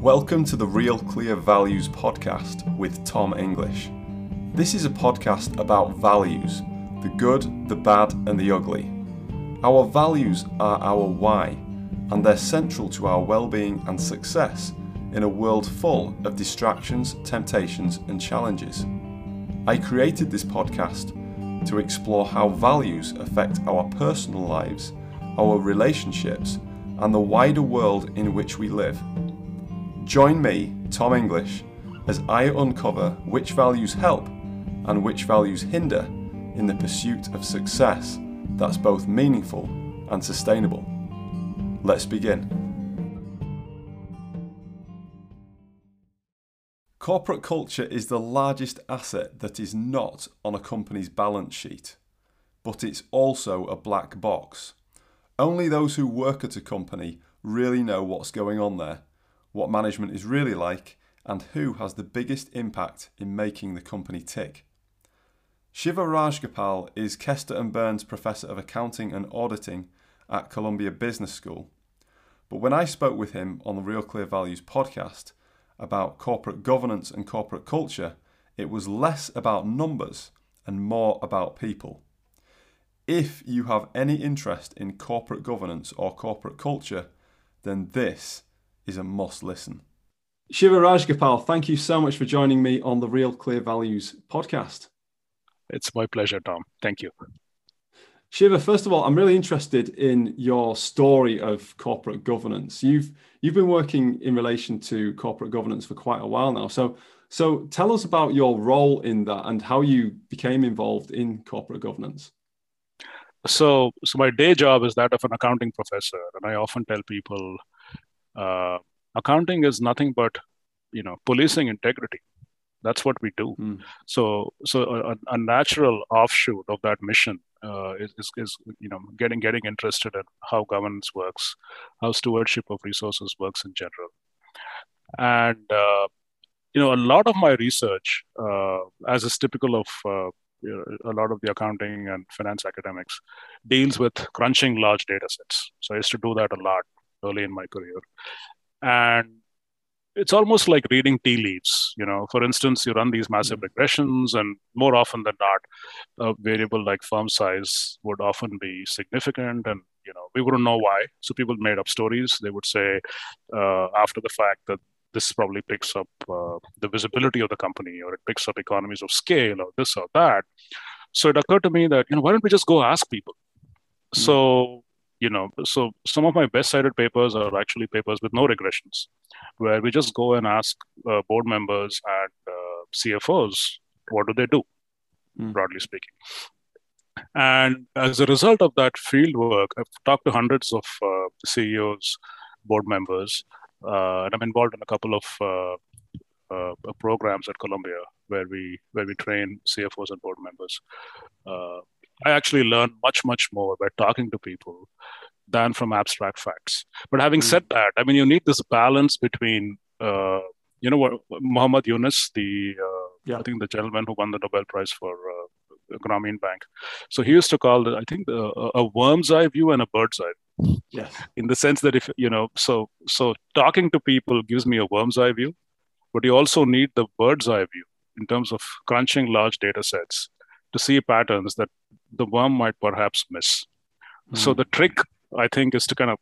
Welcome to the Real Clear Values podcast with Tom English. This is a podcast about values the good, the bad, and the ugly. Our values are our why, and they're central to our well being and success in a world full of distractions, temptations, and challenges. I created this podcast to explore how values affect our personal lives, our relationships, and the wider world in which we live. Join me, Tom English, as I uncover which values help and which values hinder in the pursuit of success that's both meaningful and sustainable. Let's begin. Corporate culture is the largest asset that is not on a company's balance sheet, but it's also a black box. Only those who work at a company really know what's going on there what management is really like, and who has the biggest impact in making the company tick. Shiva Rajgopal is Kester and Byrnes Professor of Accounting and Auditing at Columbia Business School. But when I spoke with him on the Real Clear Values podcast about corporate governance and corporate culture, it was less about numbers and more about people. If you have any interest in corporate governance or corporate culture, then this is a must listen. Shiva Rajgopal, thank you so much for joining me on the Real Clear Values podcast. It's my pleasure, Tom. Thank you. Shiva, first of all, I'm really interested in your story of corporate governance. You've you've been working in relation to corporate governance for quite a while now. So so tell us about your role in that and how you became involved in corporate governance. So so my day job is that of an accounting professor, and I often tell people uh, accounting is nothing but you know policing integrity. That's what we do. Mm. so so a, a, natural offshoot of that mission uh, is, is, is, you know getting getting interested in how governance works how stewardship of resources works in general. And uh, you know a lot of my research uh, as is typical of uh, a lot of the accounting and finance academics deals with crunching large data sets. So i used to do that a lot early in my career. And it's almost like reading tea leaves. You know, for instance, you run these massive hmm. regressions, and more often than not, a variable like firm size would often be significant, and you know we wouldn't know why. So people made up stories. They would say uh, after the fact that this probably picks up uh, the visibility of the company, or it picks up economies of scale, or this or that. So it occurred to me that you know why don't we just go ask people? Mm. So you know so some of my best cited papers are actually papers with no regressions where we just go and ask uh, board members and uh, cfos what do they do mm. broadly speaking and as a result of that field work i've talked to hundreds of uh, ceos board members uh, and i'm involved in a couple of uh, uh, programs at columbia where we where we train cfos and board members I actually learn much, much more by talking to people than from abstract facts. But having mm. said that, I mean, you need this balance between, uh, you know, what Muhammad Yunus, the uh, yeah. I think the gentleman who won the Nobel Prize for uh, Grameen Bank. So he used to call it, I think, the, a worm's eye view and a bird's eye. Yes. In the sense that if you know, so so talking to people gives me a worm's eye view, but you also need the bird's eye view in terms of crunching large data sets to see patterns that the worm might perhaps miss. Mm. So the trick, I think, is to kind of,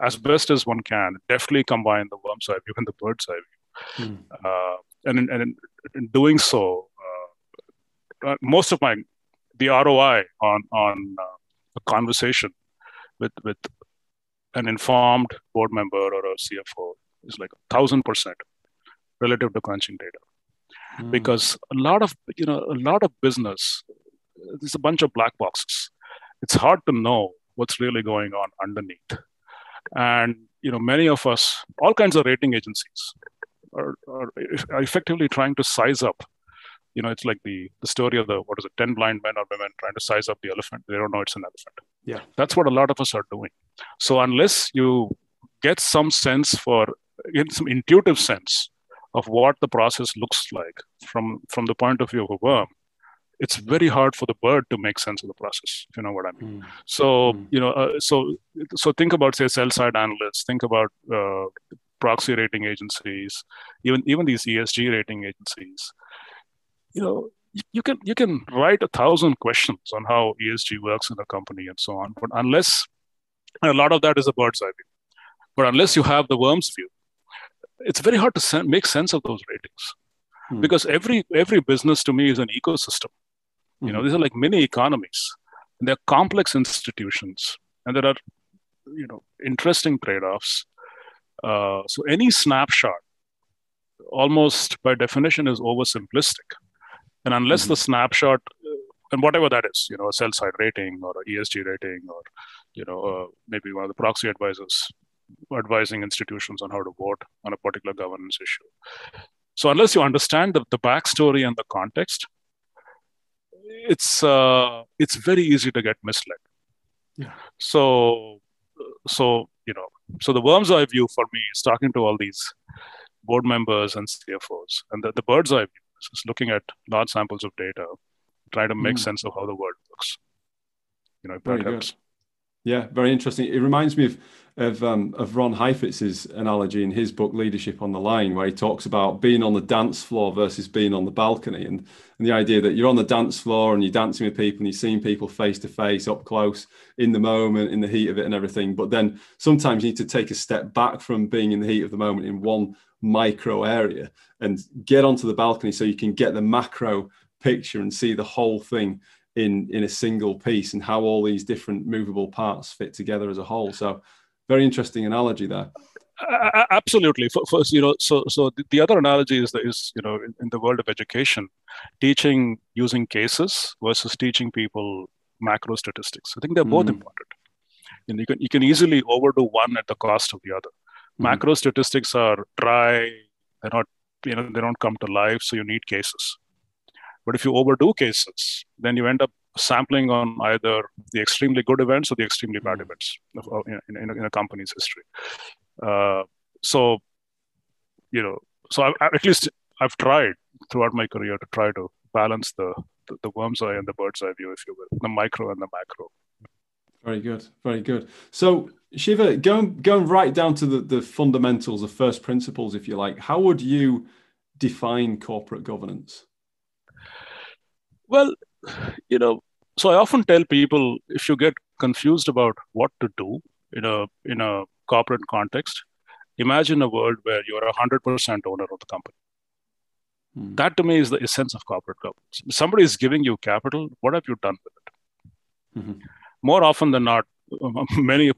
as best as one can, definitely combine the worm's eye view and the bird's eye view. Mm. Uh, and, in, and in, in doing so, uh, uh most of my the ROI on on uh, a conversation with with an informed board member or a CFO is like a thousand percent relative to crunching data. Mm. Because a lot of you know a lot of business there's a bunch of black boxes. It's hard to know what's really going on underneath. And you know, many of us, all kinds of rating agencies, are, are, are effectively trying to size up. You know, it's like the the story of the what is it, ten blind men or women trying to size up the elephant. They don't know it's an elephant. Yeah, that's what a lot of us are doing. So unless you get some sense for get some intuitive sense of what the process looks like from from the point of view of a worm it's very hard for the bird to make sense of the process if you know what i mean mm. so mm. you know uh, so so think about say sell side analysts think about uh, proxy rating agencies, even even these ESG rating agencies. You know, you can you can write a thousand questions on how ESG works in a company and so on, but unless a lot of that is a bird's eye view, but unless you have the worm's view, it's very hard to make sense of those ratings hmm. because every every business to me is an ecosystem. Hmm. You know, hmm. these are like mini economies. And they're complex institutions, and there are you know interesting trade-offs. Uh, so any snapshot, almost by definition, is oversimplistic and unless mm-hmm. the snapshot, and whatever that is, you know, a sell side rating or a ESG rating or, you know, uh, maybe one of the proxy advisors advising institutions on how to vote on a particular governance issue. So unless you understand the, the backstory and the context, it's uh, it's very easy to get misled. Yeah. So so you know so the worm's eye view for me is talking to all these board members and CFOs, and the, the bird's eye view is looking at large samples of data, trying to make mm. sense of how the world works. You know, very good. Yeah, very interesting. It reminds me of of, um, of Ron Heifetz's analogy in his book Leadership on the Line, where he talks about being on the dance floor versus being on the balcony, and, and the idea that you're on the dance floor and you're dancing with people and you're seeing people face to face, up close, in the moment, in the heat of it, and everything. But then sometimes you need to take a step back from being in the heat of the moment in one micro area and get onto the balcony so you can get the macro picture and see the whole thing in in a single piece and how all these different movable parts fit together as a whole so very interesting analogy there uh, absolutely for, you know so so the other analogy is that is you know in, in, the world of education teaching using cases versus teaching people macro statistics i think they're both mm. important and you can you can easily overdo one at the cost of the other Mm-hmm. Macro statistics are dry. They're not, you know, they don't come to life. So you need cases. But if you overdo cases, then you end up sampling on either the extremely good events or the extremely bad mm-hmm. events of, in, in, in, a company's history. Uh, so, you know, so I, at least I've tried throughout my career to try to balance the, the, the worm's eye and the bird's eye view, if you will, the micro and the macro. Very good, very good. So Shiva, going going right down to the, the fundamentals, the first principles, if you like, how would you define corporate governance? Well, you know, so I often tell people if you get confused about what to do in a in a corporate context, imagine a world where you're a hundred percent owner of the company. Hmm. That to me is the essence of corporate governance. Somebody is giving you capital. What have you done with it? Mm-hmm more often than not, many,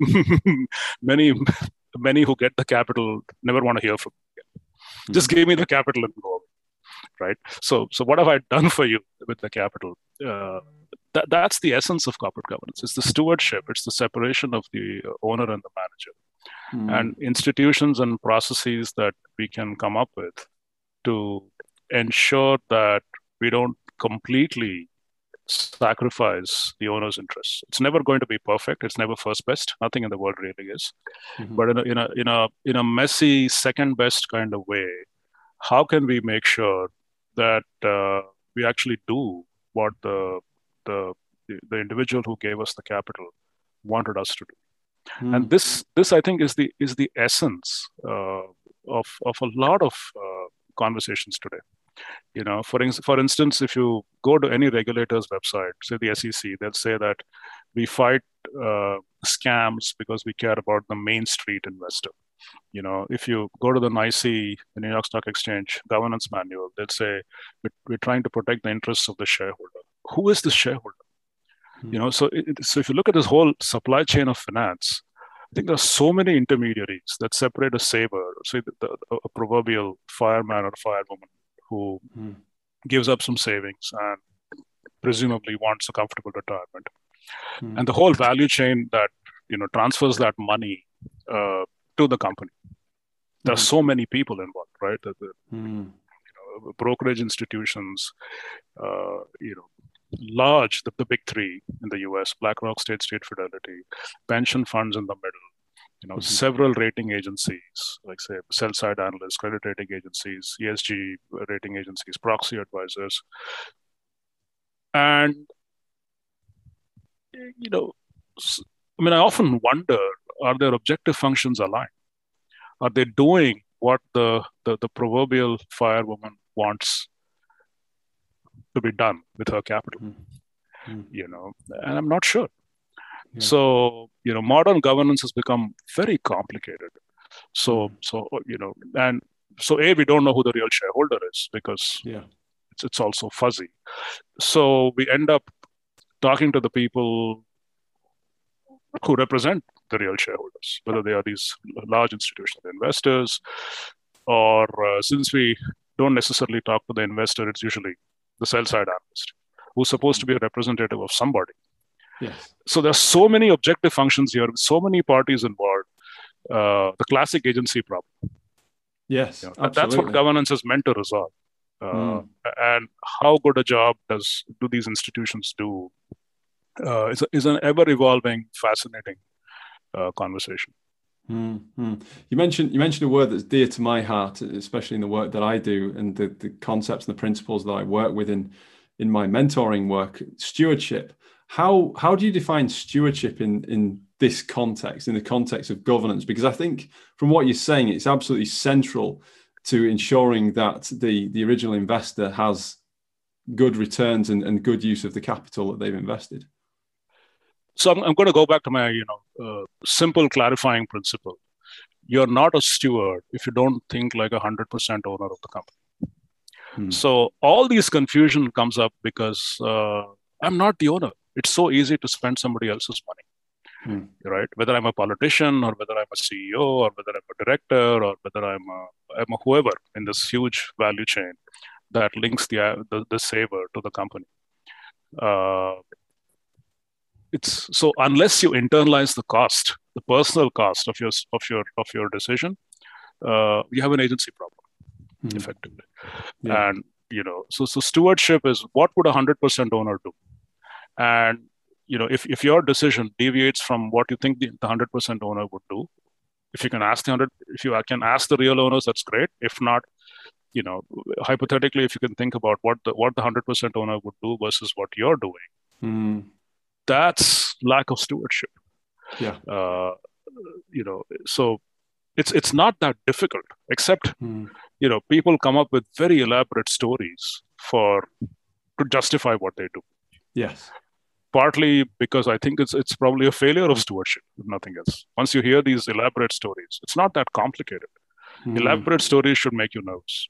many, many who get the capital never want to hear from me. Mm-hmm. Just give me the capital and go right? So, so what have I done for you with the capital? Uh, that, that's the essence of corporate governance. It's the stewardship. It's the separation of the owner and the manager, mm. and institutions and processes that we can come up with to ensure that we don't completely sacrifice the owner's interests. It's never going to be perfect. It's never first best. Nothing in the world really is. Mm-hmm. But in a, in a in a in a messy second best kind of way, how can we make sure that uh, we actually do what the, the the individual who gave us the capital wanted us to do? Mm-hmm. And this this I think is the is the essence uh, of of a lot of uh, conversations today you know for, for instance if you go to any regulator's website say the sec they'll say that we fight uh, scams because we care about the main street investor you know if you go to the NYSE, the new york stock exchange governance manual they'll say we're, trying to protect the interests of the shareholder who is the shareholder hmm. you know so it, so if you look at this whole supply chain of finance I think there are so many intermediaries that separate a saver, say the, the, a proverbial fireman or firewoman who mm. gives up some savings and presumably wants a comfortable retirement. Mm. And the whole value chain that you know transfers that money uh, to the company. There are hmm. so many people involved, right? The, the mm. you know, brokerage institutions, uh, you know, large, the, the big three in the US, BlackRock, State Street Fidelity, pension funds in the middle, you know, mm-hmm. several rating agencies, like say sell side analysts, credit rating agencies, ESG rating agencies, proxy advisors. And, you know, I mean, I often wonder are their objective functions aligned? are they doing what the, the, the proverbial firewoman wants to be done with her capital? Mm-hmm. You know, and I'm not sure. Yeah. So, you know, modern governance has become very complicated. So, mm-hmm. so you know, and so a we don't know who the real shareholder is because yeah. it's it's also fuzzy. So we end up talking to the people who represent the real shareholders, whether they are these large institutional investors, or uh, since we don't necessarily talk to the investor, it's usually the sell side analyst who's supposed to be a representative of somebody. Yes. So there's so many objective functions here, so many parties involved. Uh, the classic agency problem. Yes, you know, that's what governance is meant to resolve. Uh, mm. And how good a job does do these institutions do? Uh, is, is an ever evolving, fascinating uh, conversation. Mm-hmm. You mentioned you mentioned a word that's dear to my heart, especially in the work that I do and the, the concepts and the principles that I work with in in my mentoring work. Stewardship. How how do you define stewardship in in this context, in the context of governance? Because I think from what you're saying, it's absolutely central to ensuring that the the original investor has good returns and, and good use of the capital that they've invested so I'm, I'm, going to go back to my you know uh, simple clarifying principle. You're not a steward if you don't think like a 100% owner of the company. Hmm. so all these confusion comes up because uh, i'm not the owner. It's so easy to spend somebody else's money. Hmm. right? Whether i'm a politician or whether i'm a ceo or whether i'm a director or whether i'm a, I'm a whoever in this huge value chain that links the, the, the saver to the company. Uh, it's so unless you internalize the cost the personal cost of your of your of your decision uh, you have an agency problem mm-hmm. effectively yeah. and you know so so stewardship is what would a 100% owner do and you know if, if your decision deviates from what you think the, the 100% owner would do if you can ask the 100 if you can ask the real owners that's great if not you know hypothetically if you can think about what the what the 100% owner would do versus what you're doing mm that's lack of stewardship. Yeah. Uh, you know, so it's it's not that difficult, except mm. you know people come up with very elaborate stories for to justify what they do. Yes. Partly because I think it's it's probably a failure of stewardship, if nothing else. Once you hear these elaborate stories, it's not that complicated. Mm. Elaborate stories should make you nervous.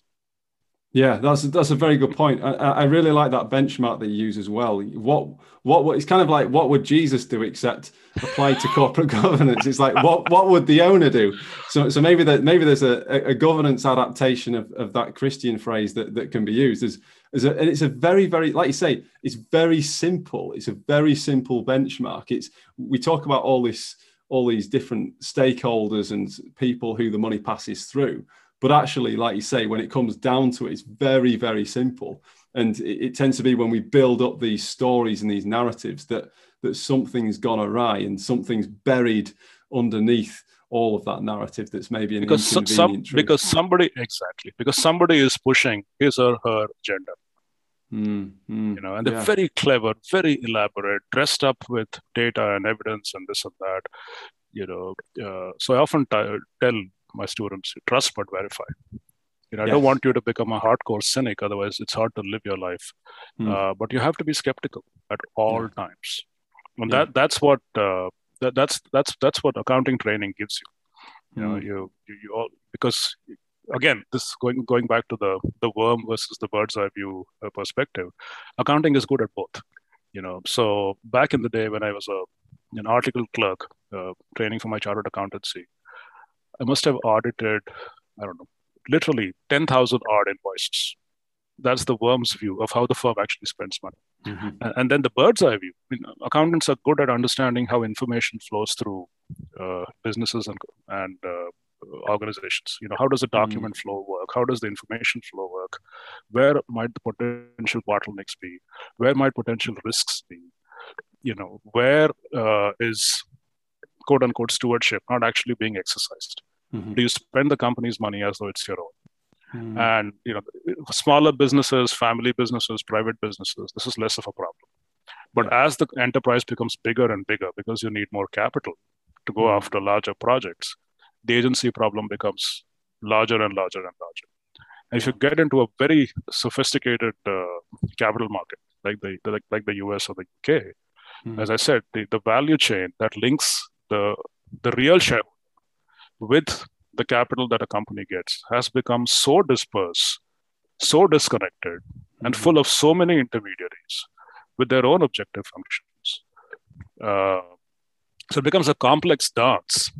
Yeah, that's that's a very good point. I, I really like that benchmark that you use as well. What what what it's kind of like what would Jesus do except apply to corporate governance? It's like what what would the owner do? So so maybe that maybe there's a, a governance adaptation of, of that Christian phrase that, that can be used as, as a, and it's a very very like you say it's very simple. It's a very simple benchmark. It's we talk about all this all these different stakeholders and people who the money passes through but actually, like you say, when it comes down to it, it's very, very simple. And it, it tends to be when we build up these stories and these narratives that that something's gone awry and something's buried underneath all of that narrative that's maybe an because some, truth. because somebody exactly because somebody is pushing his or her agenda mm, mm, you know and they're yeah. very clever very elaborate dressed up with data and evidence and this and that you know uh, so i often t- tell my students trust but verify you know, yes. I don't want you to become a hardcore cynic. Otherwise, it's hard to live your life. Mm. Uh, but you have to be skeptical at all times, and yeah. that that's what uh, that, that's that's that's what accounting training gives you. You mm. know, hmm. you, you, you all because again, this going going back to the the worm versus the bird's eye view uh, perspective. Accounting is good at both. You know, so back in the day when I was a an article clerk uh, training for my chartered accountancy, I must have audited, I don't know, literally 10,000 odd invoices. That's the worm's view of how the firm actually spends money. Mm-hmm. And, then the bird's eye view. I mean, accountants are good at understanding how information flows through uh, businesses and, and uh, organizations. You know, how does the mm-hmm. document mm flow work? How does the information flow work? Where might the potential bottlenecks be? Where might potential risks be? You know, where uh, is quote unquote stewardship not actually being exercised? Mm-hmm. Do you spend the company's money as though it's your own? Mm-hmm. And you know, smaller businesses, family businesses, private businesses, this is less of a problem. But yeah. as the enterprise becomes bigger and bigger, because you need more capital to go mm-hmm. after larger projects, the agency problem becomes larger and larger and larger. And if you get into a very sophisticated uh, capital market like the like, like the US or the UK, mm. as I said, the, the value chain that links the the real shareholder with the capital that a company gets has become so dispersed, so disconnected, mm-hmm. and full of so many intermediaries with their own objective functions. Uh, so it becomes a complex dance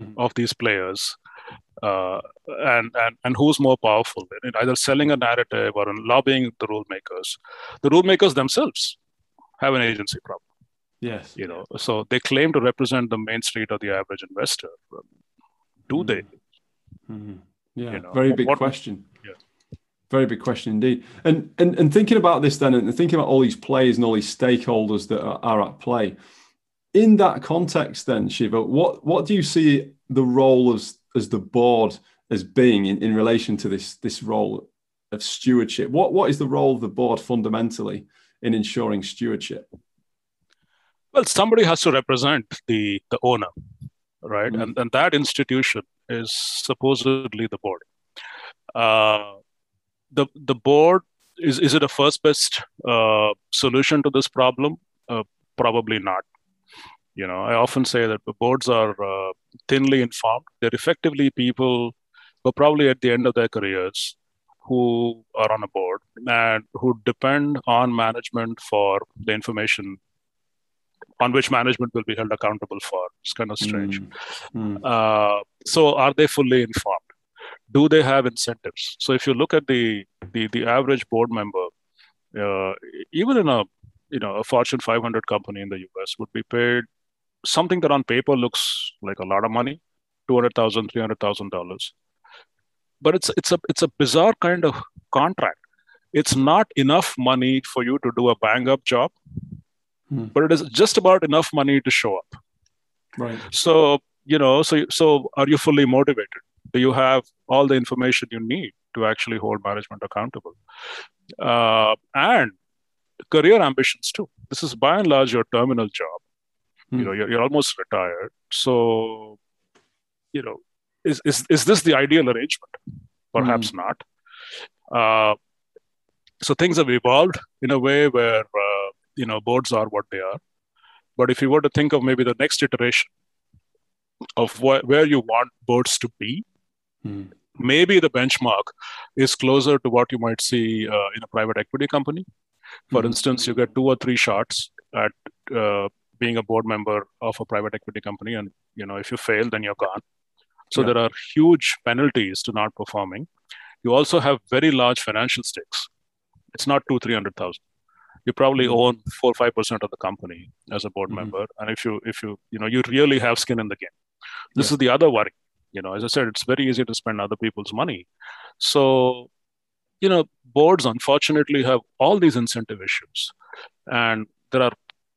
mm-hmm. of these players uh, and, and and who's more powerful in either selling a narrative or in lobbying the rule makers the rule makers themselves have an agency problem yes you know so they claim to represent the main street or the average investor do mm-hmm. they mm-hmm. yeah you know, very big what, question yeah. very big question indeed and, and and thinking about this then and thinking about all these players and all these stakeholders that are, are at play in that context then shiva what what do you see the role of as the board as being in, in relation to this this role of stewardship? What what is the role of the board fundamentally in ensuring stewardship? Well, somebody has to represent the the owner, right? Mm. And and that institution is supposedly the board. Uh, the the board is is it a first best uh, solution to this problem? Uh, probably not. You know, I often say that the boards are uh, thinly informed. They're effectively people who are probably at the end of their careers who are on a board and who depend on management for the information on which management will be held accountable for. It's kind of strange. Mm. Mm. Uh, so, are they fully informed? Do they have incentives? So, if you look at the the, the average board member, uh, even in a you know a Fortune 500 company in the US, would be paid something that on paper looks like a lot of money, two hundred thousand, three hundred thousand dollars, but it's it's a it's a bizarre kind of contract. It's not enough money for you to do a bang up job, hmm. but it is just about enough money to show up. Right. So you know, so so are you fully motivated? Do you have all the information you need to actually hold management accountable? Uh, and career ambitions too. This is by and large your terminal job you know hmm. you're, you're almost retired so you know is, is is this the ideal arrangement perhaps mm. not uh, so things have evolved in a way where uh, you know boards are what they are but if you were to think of maybe the next iteration of wh- where you want boards to be mm. maybe the benchmark is closer to what you might see uh, in a private equity company for mm. instance you get two or three shots at uh, being a board member of a private equity company and you know if you fail then you're gone so yeah. there are huge penalties to not performing you also have very large financial stakes it's not two three hundred thousand you probably mm-hmm. own four or five percent of the company as a board mm-hmm. member and if you if you you know you really have skin in the game this yeah. is the other worry you know as i said it's very easy to spend other people's money so you know boards unfortunately have all these incentive issues and there are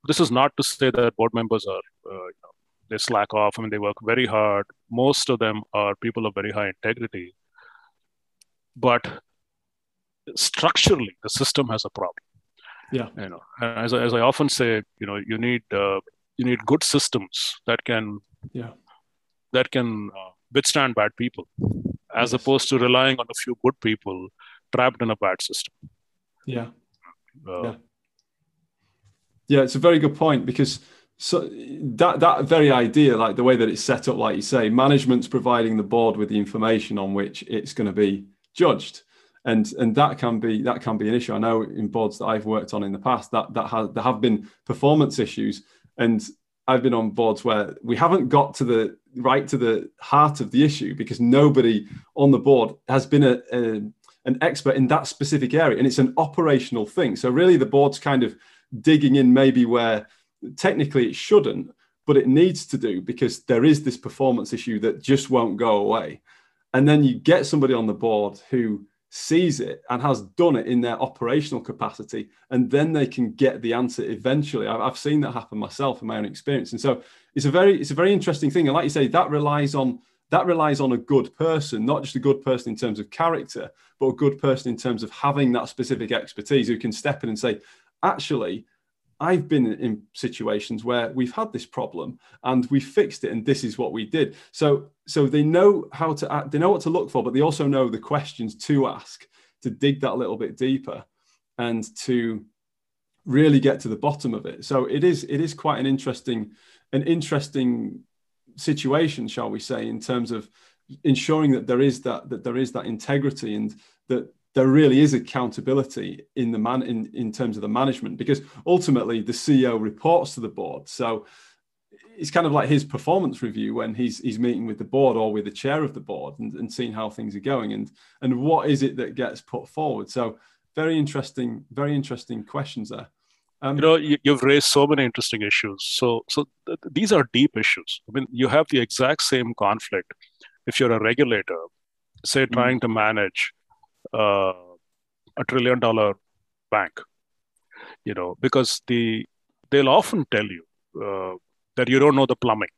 this is not to say that board members are uh, you know, they slack off. I mean, they work very hard. Most of them are people of very high integrity, but structurally, the system has a problem. Yeah, you know, as as I often say, you know, you need uh, you need good systems that can yeah that can uh, withstand bad people, as yes. opposed to relying on a few good people trapped in a bad system. Yeah. Uh, yeah. Yeah, it's a very good point because so that that very idea, like the way that it's set up, like you say, management's providing the board with the information on which it's going to be judged, and and that can be that can be an issue. I know in boards that I've worked on in the past that that has there have been performance issues, and I've been on boards where we haven't got to the right to the heart of the issue because nobody on the board has been a, a an expert in that specific area, and it's an operational thing. So really, the board's kind of digging in maybe where technically it shouldn't, but it needs to do because there is this performance issue that just won't go away. And then you get somebody on the board who sees it and has done it in their operational capacity, and then they can get the answer eventually. I've I've, seen that happen myself in my own experience, and so it's a very it's a very interesting thing. And like you say, that relies on that relies on a good person, not just a good person in terms of character, but a good person in terms of having that specific expertise who can step in and say, actually, I've been in situations where we've had this problem and we fixed it, and this is what we did. So, so they know how to act, they know what to look for, but they also know the questions to ask to dig that little bit deeper and to really get to the bottom of it. So it is it is quite an interesting an interesting situation, shall we say, in terms of ensuring that there is that that there is that integrity and that there really is accountability in the man in, in terms of the management because ultimately the CEO reports to the board. So it's kind of like his performance review when he's he's meeting with the board or with the chair of the board and, and seeing how things are going and and what is it that gets put forward. So very interesting, very interesting questions there. Um, you know, you, have raised so many interesting issues. So, so th- these are deep issues. I mean, you have the exact same conflict if you're a regulator, say, mm-hmm. trying to manage uh, a trillion dollar bank you know because the they'll often tell you uh, that you don't know the plumbing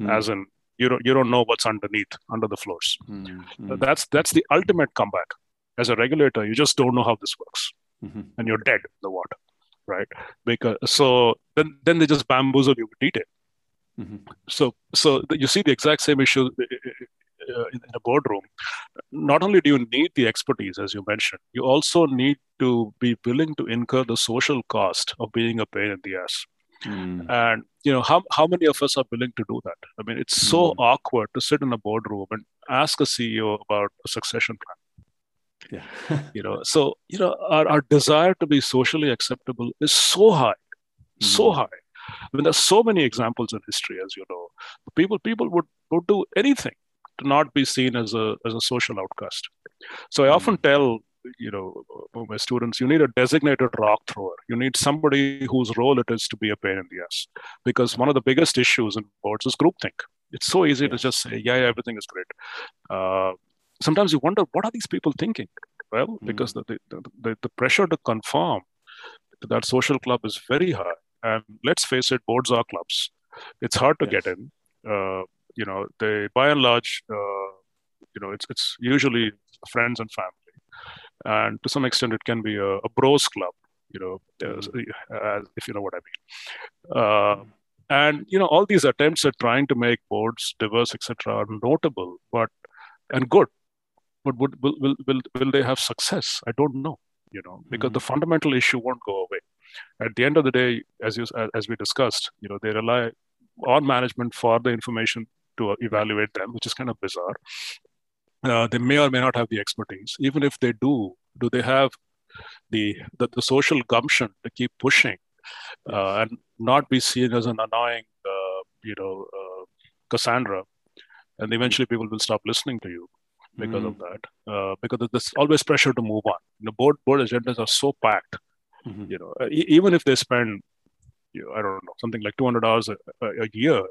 mm. as in you don't you don't know what's underneath under the floors mm. Mm. that's that's the ultimate comeback as a regulator you just don't know how this works mm-hmm. and you're dead in the water right because so then then they just bamboozle you with detail mm-hmm. so so you see the exact same issue uh, in, in a boardroom, not only do you need the expertise, as you mentioned, you also need to be willing to incur the social cost of being a pain in the ass. Mm. And you know how how many of us are willing to do that? I mean, it's so mm. awkward to sit in a boardroom and ask a CEO about a succession plan. Yeah. you know, so you know, our, our desire to be socially acceptable is so high, mm. so high. I mean, there's so many examples in history, as you know. People people would, would do anything to not be seen as a as a social outcast. So I often hmm. tell you know my students, you need a designated rock thrower. You need somebody whose role it is to be a pain in the ass, because one of the biggest issues in boards is groupthink. It's so easy yeah. to just say, yeah, yeah, everything is great. Uh, sometimes you wonder, what are these people thinking? Well, mm. because the, the, the, the pressure to conform to that social club is very high. And let's face it, boards are clubs. It's hard to yes. get in. Uh, you know, they by and large, uh, you know, it's it's usually friends and family, and to some extent, it can be a, a bros club. You know, uh, if you know what I mean. Uh, and you know, all these attempts at trying to make boards diverse, etc., are notable, but and good. But would, will, will, will, will they have success? I don't know. You know, because mm-hmm. the fundamental issue won't go away. At the end of the day, as you as we discussed, you know, they rely on management for the information to evaluate them, which is kind of bizarre. Uh, they may or may not have the expertise. Even if they do, do they have the the, the social gumption to keep pushing uh, and not be seen as an annoying, uh, you know, uh, Cassandra? And eventually, people will stop listening to you because mm. of that. Uh, because there's always pressure to move on. The board board agendas are so packed. Mm-hmm. You know, e- even if they spend, you know, I don't know, something like 200 hours a, a year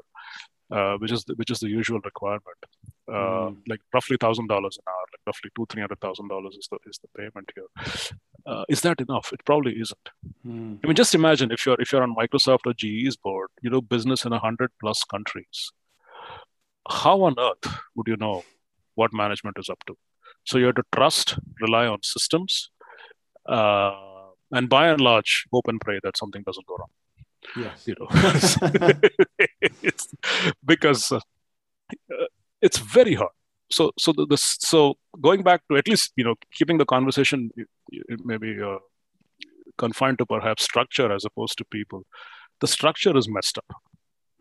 uh, which is the, which is the usual requirement. Uh, mm. Like roughly thousand dollars an hour, like roughly two three hundred thousand dollars is the is the payment here. Uh, is that enough? It probably isn't. Mm. I mean, just imagine if you're if you're on Microsoft or GE's board, you do business in a hundred plus countries. How on earth would you know what management is up to? So you have to trust, rely on systems, uh, and by and large, hope and pray that something doesn't go wrong. Yes. You know, it's because uh, it's very hard. So, so the, the, so going back to at least you know keeping the conversation maybe uh, confined to perhaps structure as opposed to people. The structure is messed up.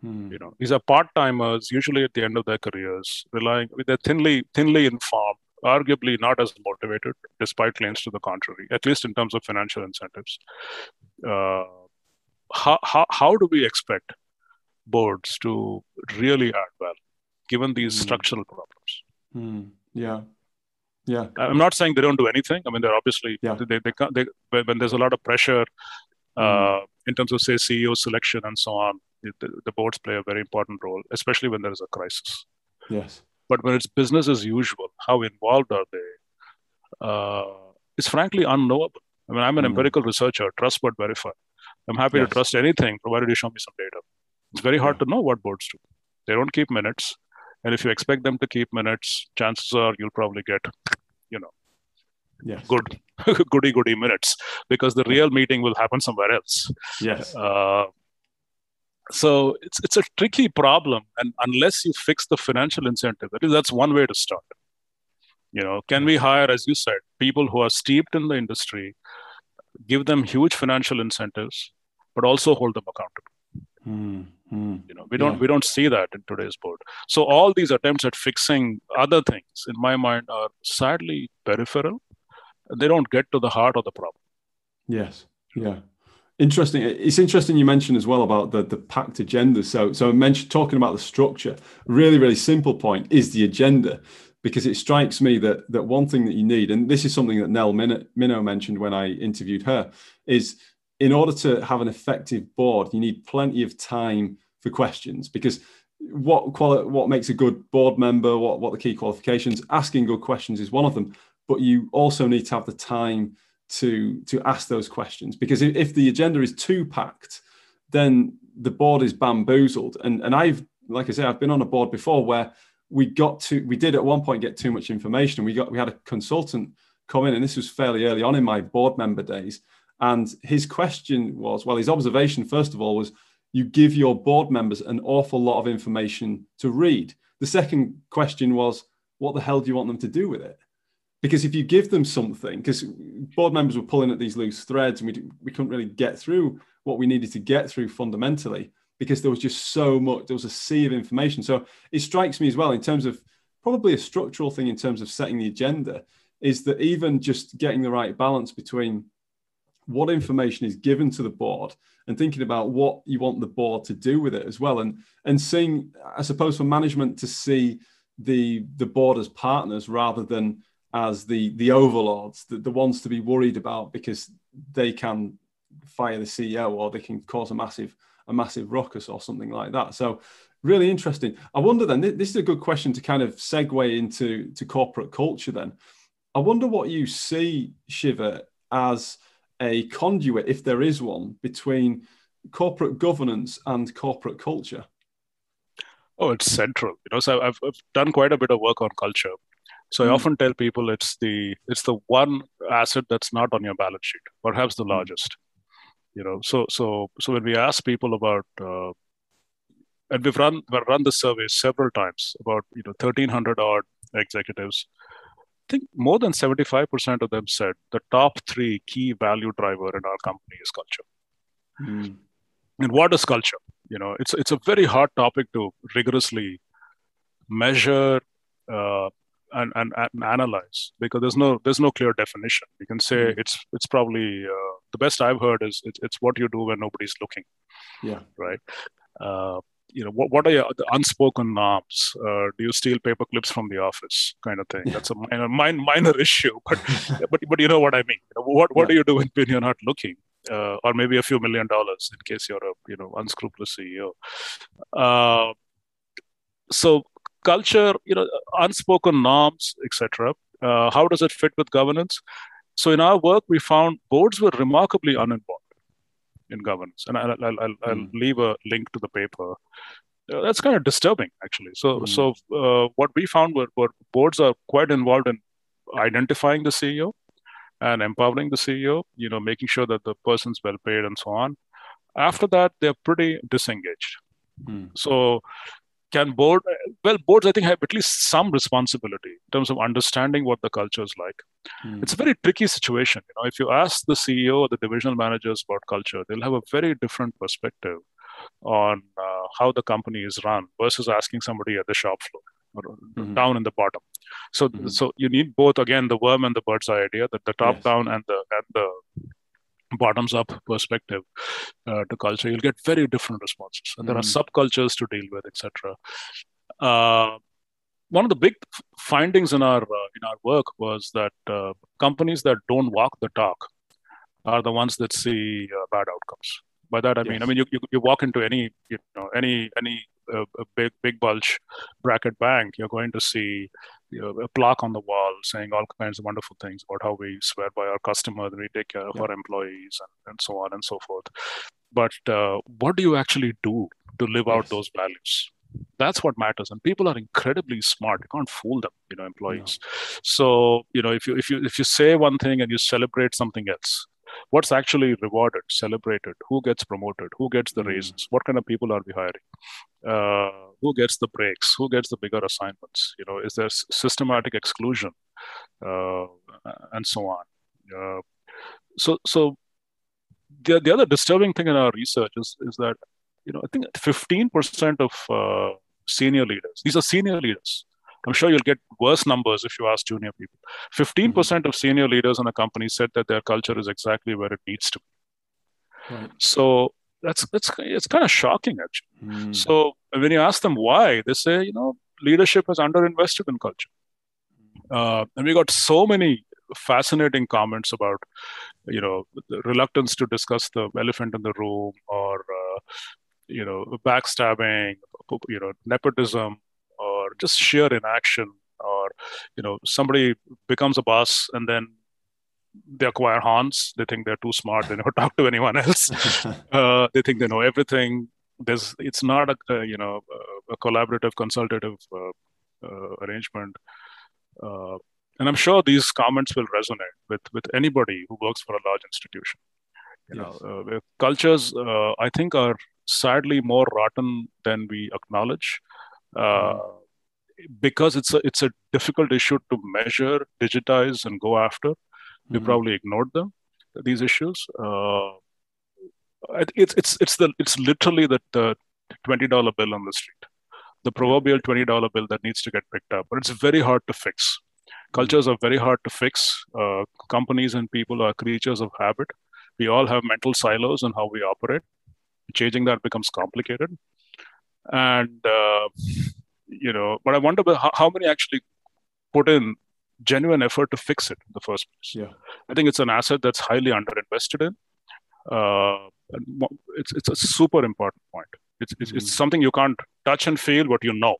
Hmm. You know, these are part timers, usually at the end of their careers, relying they're thinly thinly informed, arguably not as motivated, despite claims to the contrary, at least in terms of financial incentives. Uh, how, how, how do we expect boards to really add value given these mm. structural problems? Mm. Yeah. Yeah. I'm not saying they don't do anything. I mean, they're obviously, yeah. they, they, they, they when there's a lot of pressure uh, mm. in terms of, say, CEO selection and so on, the, the boards play a very important role, especially when there is a crisis. Yes. But when it's business as usual, how involved are they? Uh, it's frankly unknowable. I mean, I'm an mm. empirical researcher, trust but verify. I'm happy yes. to trust anything provided you show me some data. It's very hard to know what boards do. They don't keep minutes. And if you expect them to keep minutes, chances are you'll probably get, you know, yes. good goody goody minutes because the real meeting will happen somewhere else. Yes. Uh, so it's it's a tricky problem, and unless you fix the financial incentive, that's one way to start. You know, can we hire, as you said, people who are steeped in the industry, give them huge financial incentives, but also hold them accountable? Mm, mm, you know we don't yeah. we don't see that in today's board so all these attempts at fixing other things in my mind are sadly peripheral. They don't get to the heart of the problem. Yes. Yeah. Interesting. It's interesting you mentioned as well about the the packed agenda. So so I mentioned talking about the structure really really simple point is the agenda because it strikes me that that one thing that you need and this is something that Nell Minow mentioned when I interviewed her is in order to have an effective board, you need plenty of time for questions because what quali- what makes a good board member, what, what the key qualifications, asking good questions is one of them. But you also need to have the time to to ask those questions because if, if the agenda is too packed, then the board is bamboozled. And and I've like I say, I've been on a board before where we got to we did at one point get too much information. We got we had a consultant come in, and this was fairly early on in my board member days and his question was well, his observation, first of all, was you give your board members an awful lot of information to read. The second question was, what the hell do you want them to do with it? Because if you give them something, because board members were pulling at these loose threads and we, we couldn't really get through what we needed to get through fundamentally because there was just so much, there was a sea of information. So it strikes me as well in terms of probably a structural thing in terms of setting the agenda is that even just getting the right balance between what information is given to the board and thinking about what you want the board to do with it as well. And and seeing i suppose for management to see the the board as partners rather than as the the overlords the, the ones to be worried about because they can fire the ceo or they can cause a massive a massive ruckus or something like that. So really interesting. I wonder then this is a good question to kind of segue into to corporate culture then. I wonder what you see shiva as a conduit, if there is one, between corporate governance and corporate culture? Oh, it's central. You know, so I've, I've done quite a bit of work on culture. So mm. I hmm. often tell people it's the it's the one asset that's not on your balance sheet, perhaps the mm. largest. You know, so so so when we ask people about, uh, and we've run we've run the survey several times about you know thirteen hundred odd executives, think more than 75% of them said the top three key value driver in our company is culture. Mm. And what is culture? You know, it's it's a very hard topic to rigorously measure uh, and, and, and analyze because there's no there's no clear definition. You can say mm. it's it's probably uh, the best I've heard is it's, it's what you do when nobody's looking. Yeah. Right. Uh, you know what, what are your, the unspoken norms? Uh, do you steal paper clips from the office kind of thing? That's a minor minor, minor issue but but but you know what i mean. You know, what what yeah. do you do when, you're not looking uh, or maybe a few million dollars in case you're a you know unscrupulous ceo uh, so culture you know unspoken norms etc uh, how does it fit with governance? So in our work we found boards were remarkably uninvolved in governance. And I'll, I'll, I'll, I'll hmm. leave a link to the paper. Uh, that's kind of disturbing, actually. So, mm. so uh, what we found were, were boards are quite involved in identifying the CEO and empowering the CEO. You know, making sure that the person's well paid and so on. After that, they're pretty disengaged. Mm. So can board well boards i think have at least some responsibility in terms of understanding what the culture is like mm. it's a very tricky situation you know if you ask the ceo or the divisional managers about culture they'll have a very different perspective on uh, how the company is run versus asking somebody at the shop floor or mm-hmm. down in the bottom so mm-hmm. so you need both again the worm and the bird's eye idea that the top yes. down and the and the bottoms up perspective uh, to culture you'll get very different responses and there are mm-hmm. subcultures to deal with etc uh, one of the big findings in our uh, in our work was that uh, companies that don't walk the talk are the ones that see uh, bad outcomes by that i yes. mean i mean you, you, you walk into any you know any any uh, a big big bulge bracket bank you're going to see you know, a plaque on the wall saying all kinds of wonderful things about how we swear by our customers and we take care of yeah. our employees and, and so on and so forth. But uh, what do you actually do to live yes. out those values? That's what matters. And people are incredibly smart. You can't fool them, you know, employees. No. So, you know, if you if you if you say one thing and you celebrate something else, what's actually rewarded, celebrated, who gets promoted, who gets the mm. raises, what kind of people are we hiring, uh, who gets the breaks, who gets the bigger assignments, you know, is there systematic exclusion, uh, and so on. Uh, so, so the, the other disturbing thing in our research is, is that, you know, I think 15% of uh, senior leaders, these are senior leaders, I'm sure you'll get worse numbers if you ask junior people. 15% mm hmm of senior leaders in a company said that their culture is exactly where it needs to be. Right. So that's that's it's kind of shocking actually. Mm. So when you ask them why, they say, you know, leadership has underinvested in culture. Uh, and we got so many fascinating comments about, you know, the reluctance to discuss the elephant in the room or, uh, you know, backstabbing, you know, nepotism, or just sheer inaction or you know somebody becomes a boss and then they acquire horns they think they're too smart they never talk to anyone else. Uh, they think they know everything. There's it's not a, you know a collaborative consultative uh, uh, arrangement. Uh, and i'm sure these comments will resonate with with anybody who works for a large institution. You yes. know uh, cultures uh, i think are sadly more rotten than we acknowledge. Uh, because it's a it's a difficult issue to measure, digitize, and go after. We mm-hmm. probably ignored them these issues. Uh, it's it's it's the it's literally the, the twenty dollar bill on the street, the proverbial twenty dollar bill that needs to get picked up, but it's very hard to fix. Cultures are very hard to fix. Uh, companies and people are creatures of habit. We all have mental silos and how we operate. Changing that becomes complicated and uh, you know but i wonder how, how many actually put in genuine effort to fix it in the first place. Yeah. I think it's an asset that's highly underinvested in uh, it's, it's a super important point. It's, it's, mm-hmm. it's, something you can't touch and feel but you know.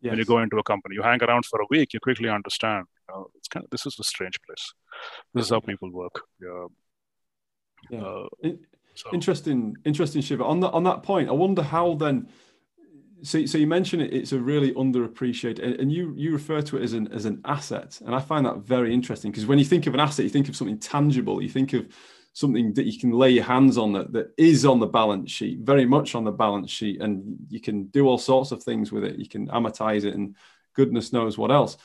Yes. when you go into a company you hang around for a week you quickly understand you know, it's kind of this is a strange place. This is how people work. Yeah, yeah. Uh, so. interesting interesting shiva. On that on that point i wonder how then so, so you mentioned it, it's a really underappreciated, and you you refer to it as an as an asset, and I find that very interesting because when you think of an asset, you think of something tangible, you think of something that you can lay your hands on that that is on the balance sheet, very much on the balance sheet, and you can do all sorts of things with it. You can amortize it, and goodness knows what else.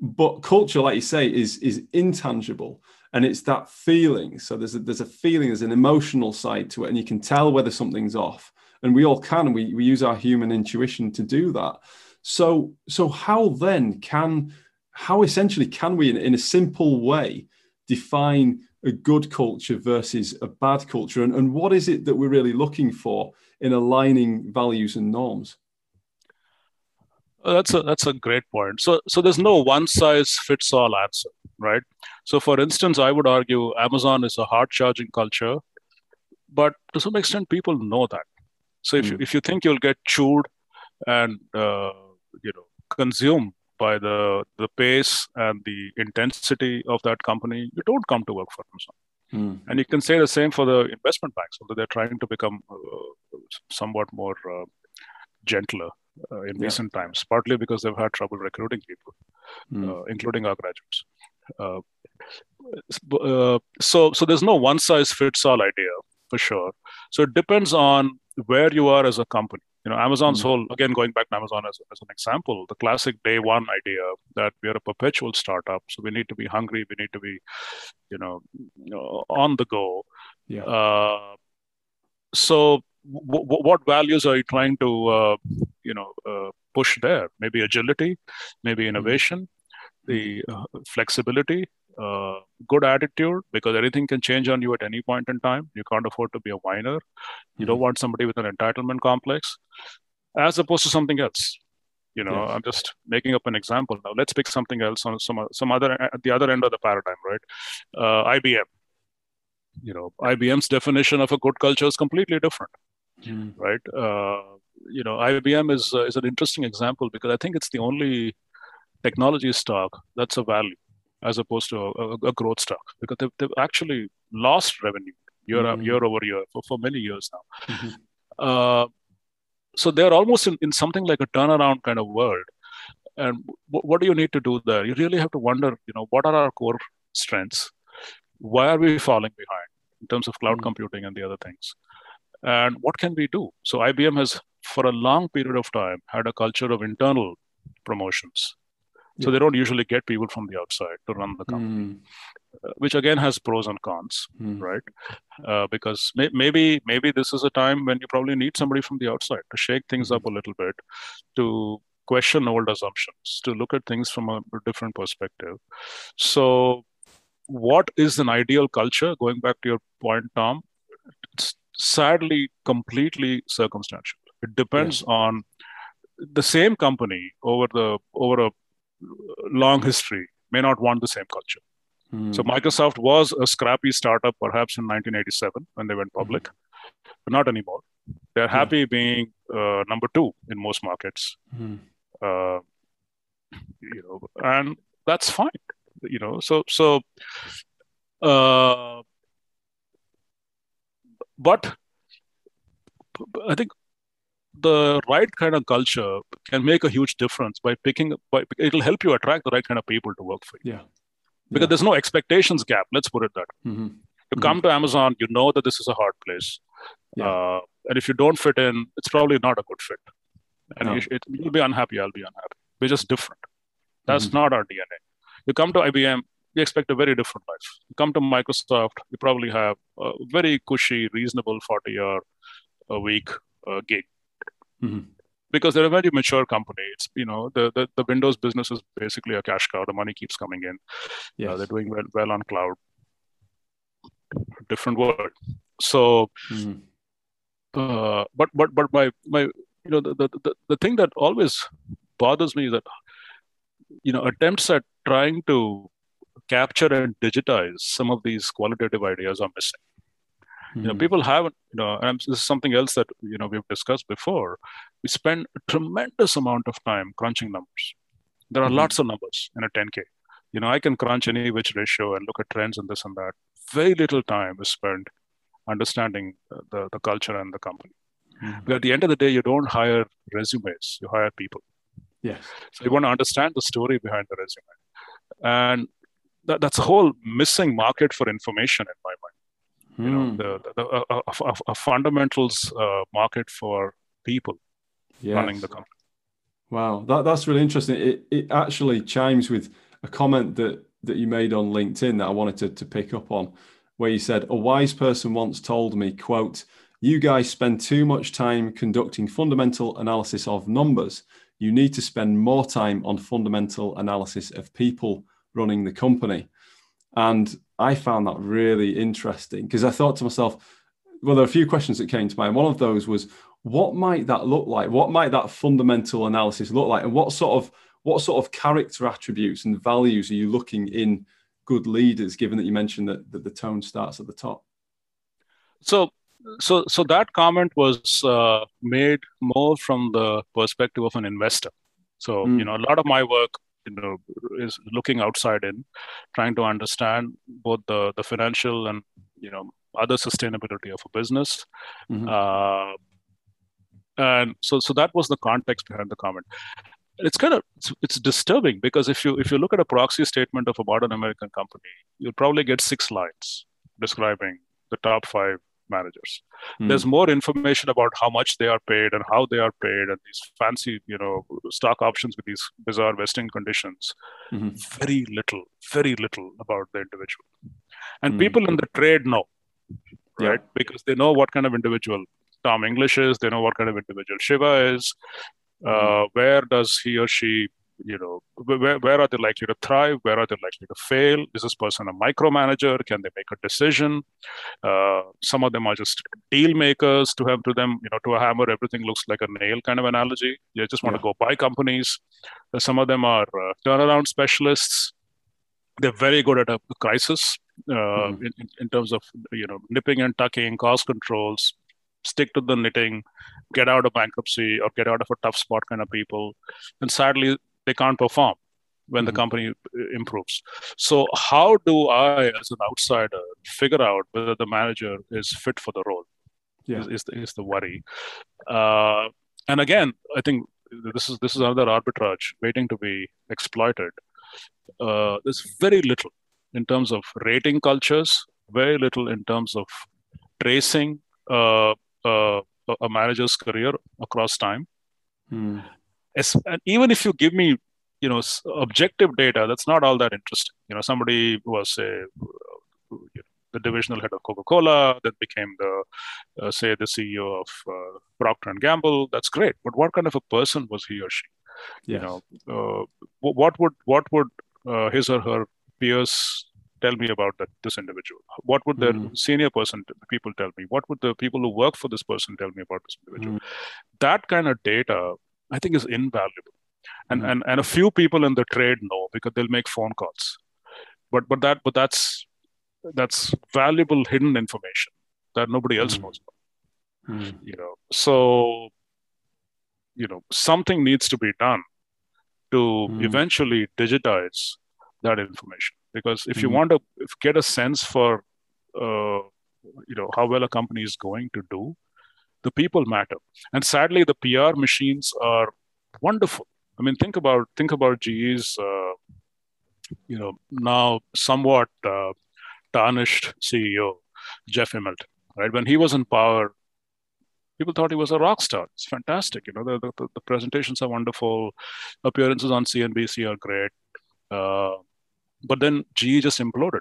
But culture, like you say, is is intangible, and it's that feeling. So there's a, there's a feeling, there's an emotional side to it, and you can tell whether something's off and we all can we, we use our human intuition to do that. So so how then can how essentially can we in, in a simple way define a good culture versus a bad culture? And, and what is it that we're really looking for in aligning values and norms? Uh, that's a that's a great point. So so there's no one size fits all answer right? So for instance i would argue amazon is a hard charging culture but to some extent people know that so if, mm. you, if you think you'll get chewed and uh, you know consumed by the the pace and the intensity of that company, you don't come to work for Amazon. Mm. And you can say the same for the investment banks, although they're trying to become uh, somewhat more uh, gentler uh, in yeah. recent times, partly because they've had trouble recruiting people, mm. including our graduates. Uh, uh, so, so there's no one size fits all idea for sure. So it depends on where you are as a company. You know, Amazon's mm-hmm. whole, again, going back to Amazon as, as an example, the classic day one idea that we are a perpetual startup. So we need to be hungry. We need to be, you know, on the go. Yeah. Uh, so w- w- what values are you trying to, uh, you know, uh, push there? Maybe agility, maybe mm-hmm. innovation, mm-hmm. the uh, flexibility, uh, good attitude because anything can change on you at any point in time. You can't afford to be a whiner. You mm-hmm. don't want somebody with an entitlement complex, as opposed to something else. You know, yes. I'm just making up an example now. Let's pick something else on some some other at the other end of the paradigm, right? Uh, IBM. You know, IBM's definition of a good culture is completely different, mm. right? Uh, you know, IBM is uh, is an interesting example because I think it's the only technology stock that's a value as opposed to a, a growth stock because they've, they've actually lost revenue year mm-hmm. year over year for, for many years now. Mm-hmm. Uh, so they're almost in, in something like a turnaround kind of world. And w- what do you need to do there? You really have to wonder, you know, what are our core strengths? Why are we falling behind in terms of cloud mm-hmm. computing and the other things? And what can we do? So IBM has, for a long period of time, had a culture of internal promotions. Yeah. So they don't usually get people from the outside to run the company. Mm which again has pros and cons, mm. right? Uh, because may- maybe maybe this is a time when you probably need somebody from the outside to shake things up a little bit, to question old assumptions, to look at things from a different perspective. So, what is an ideal culture? Going back to your point, Tom, it's sadly completely circumstantial. It depends yeah. on the same company over the over a long history may not want the same culture so hmm. Microsoft was a scrappy startup perhaps in 1987 when they went hmm. public, mm. but not anymore. They're hmm. happy being uh, number two in most markets. Mm. Uh, you know, and that's fine. You know, so so. Uh, but I think the right kind of culture can make a huge difference by picking. By it'll help you attract the right kind of people to work for you. Yeah because yeah. there's no expectations gap. Let's put it that. Mm-hmm. You mm-hmm. come to Amazon, you know that this is a hard place, yeah. uh, and if you don't fit in, it's probably not a good fit, and no. you, it, you'll be unhappy. I'll be unhappy. We're just different. That's mm-hmm. not our DNA. You come to IBM, you expect a very different life. You come to Microsoft, you probably have a very cushy, reasonable 40 hour a week uh, gig. Mm-hmm because they're a very mature company. It's you know the the, the Windows business is basically a cash cow. The money keeps coming in. Yeah, uh, they're doing well well on cloud. Different world. So, mm. uh, but but but my my you know the, the the thing that always bothers me is that you know attempts at trying to capture and digitize some of these qualitative ideas are missing. Mm-hmm. You know, hmm. people haven't, you know, and this is something else that, you know, we've discussed before. We spend a tremendous amount of time crunching numbers. There are mm-hmm. lots of numbers in a 10K. You know, I can crunch any which ratio and look at trends and this and that. Very little time is spent understanding the, the culture and the company. Mm-hmm. But at the end of the day, you don't hire resumes, you hire people. Yes. So you want to understand the story behind the resume. And that, that's a whole missing market for information in my mind you know hmm. the, the, the a, a, a, fundamentals uh, market for people yes. running the company. Wow. That, that's really interesting. It, it actually chimes with a comment that that you made on linkedin that i wanted to, to pick up on where you said a wise person once told me quote you guys spend too much time conducting fundamental analysis of numbers. You need to spend more time on fundamental analysis of people running the company and I found that really interesting because I thought to myself, well, there are a few questions that came to mind. One of those was, what might that look like? What might that fundamental analysis look like? And what sort of what sort of character attributes and values are you looking in good leaders, given that you mentioned that, that the tone starts at the top? So so so that comment was uh, made more from the perspective of an investor so mm. you know a lot of my work you know is looking outside in trying to understand both the the financial and you know other sustainability of a business mm-hmm. uh, and so so that was the context behind the comment it's kind of it's, it's, disturbing because if you if you look at a proxy statement of a modern american company you'll probably get six lines describing the top five managers. Mm. There's more information about how much they are paid and how they are paid and these fancy, you know, stock options with these bizarre vesting conditions. Mm-hmm. Very little, very little about the individual. And mm. people in the trade know, right? Yeah. Because they know what kind of individual Tom English is, they know what kind of individual Shiva is, mm. uh, where does he or she you know where, where are they likely to thrive? Where are they likely to fail? Is this person a micromanager? Can they make a decision? Uh, some of them are just deal makers to have to them you know to a hammer. Everything looks like a nail kind of analogy. They just want yeah. to go buy companies. Uh, some of them are uh, turnaround specialists. They're very good at a crisis uh, mm. in, in terms of you know nipping and tucking cost controls stick to the knitting get out of bankruptcy or get out of a tough spot kind of people. And sadly they can't perform when mm-hmm. the company uh, improves. So, how do I, as an outsider, figure out whether the manager is fit for the role? Yeah. Is, is, the, is the worry. Uh, and again, I think this is this is another arbitrage waiting to be exploited. Uh, there's very little in terms of rating cultures, very little in terms of tracing uh, uh, a manager's career across time. Hmm. As, and even if you give me, you know, objective data, that's not all that interesting. You know, somebody was say the divisional head of Coca-Cola, that became the, uh, say, the CEO of uh, Procter and Gamble. That's great, but what kind of a person was he or she? Yes. You know, uh, what would what would uh, his or her peers tell me about that this individual? What would the mm. senior person people tell me? What would the people who work for this person tell me about this individual? Mm. That kind of data, I think, is invaluable. And, mm. and and a few people in the trade know because they'll make phone calls. But but that but that's that's valuable hidden information that nobody else knows about. You know, so you know something needs to be done to eventually digitize that information because if mm-hmm. you want to get a sense for uh, you know how well a company is going to do the people matter and sadly the pr machines are wonderful i mean think about think about ge's uh, you know now somewhat uh, tarnished ceo jeff immelt right when he was in power people thought he was a rock star it's fantastic you know the, the, the presentations are wonderful appearances on cnbc are great uh, but then GE just imploded.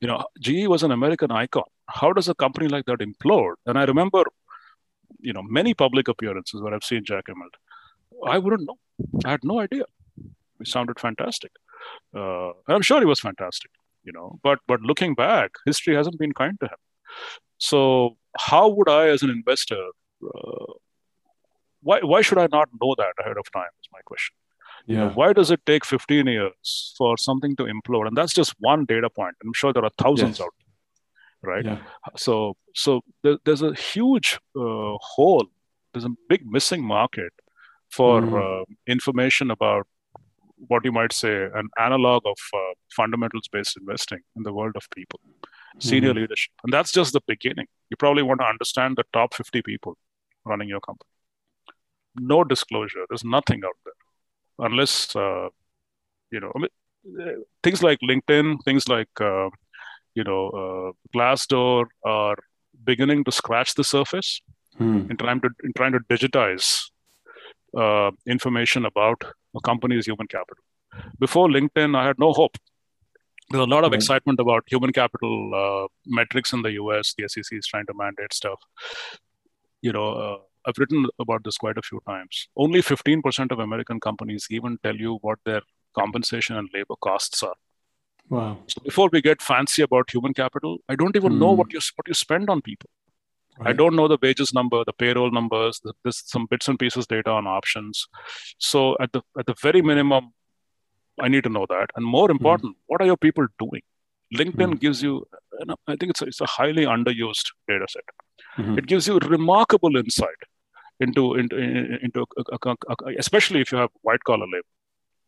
You know, GE was an American icon. How does a company like that implode? And I remember, you know, many public appearances where I've seen Jack Immelt. I wouldn't know. I had no idea. He sounded fantastic. Uh, I'm sure he was fantastic, you know. But but looking back, history hasn't been kind to him. So how would I, as an investor, uh, why why should I not know that ahead of time? Is my question. Yeah. You know, why does it take 15 years for something to implode? And that's just one data point. I'm sure there are thousands yes. out there, right? Yeah. So, so there, there's a huge uh, hole. There's a big missing market for mm. uh, information about what you might say an analog of uh, fundamentals-based investing in the world of people, senior mm. leadership, and that's just the beginning. You probably want to understand the top 50 people running your company. No disclosure. There's nothing out there unless uh, you know I mean, things like LinkedIn, things like uh, you know uh, Glassdoor are beginning to scratch the surface hmm. in trying to in trying to digitize uh, information about a company's human capital. Before LinkedIn, I had no hope. There's a lot of right. excitement about human capital uh, metrics in the US. The SEC is trying to mandate stuff. You know, uh, I've written about this quite a few times. Only 15% of American companies even tell you what their compensation and labor costs are. Wow. So before we get fancy about human capital, I don't even mm. know what you what you spend on people. Right. I don't know the wages number, the payroll numbers. There's some bits and pieces data on options. So at the at the very minimum, I need to know that. And more hmm. important, mm. what are your people doing? LinkedIn mm. gives you, I think it's a, it's a highly underused data set. Mm-hmm. It gives you remarkable insight into into into a, a, a, especially if you have white collar labor.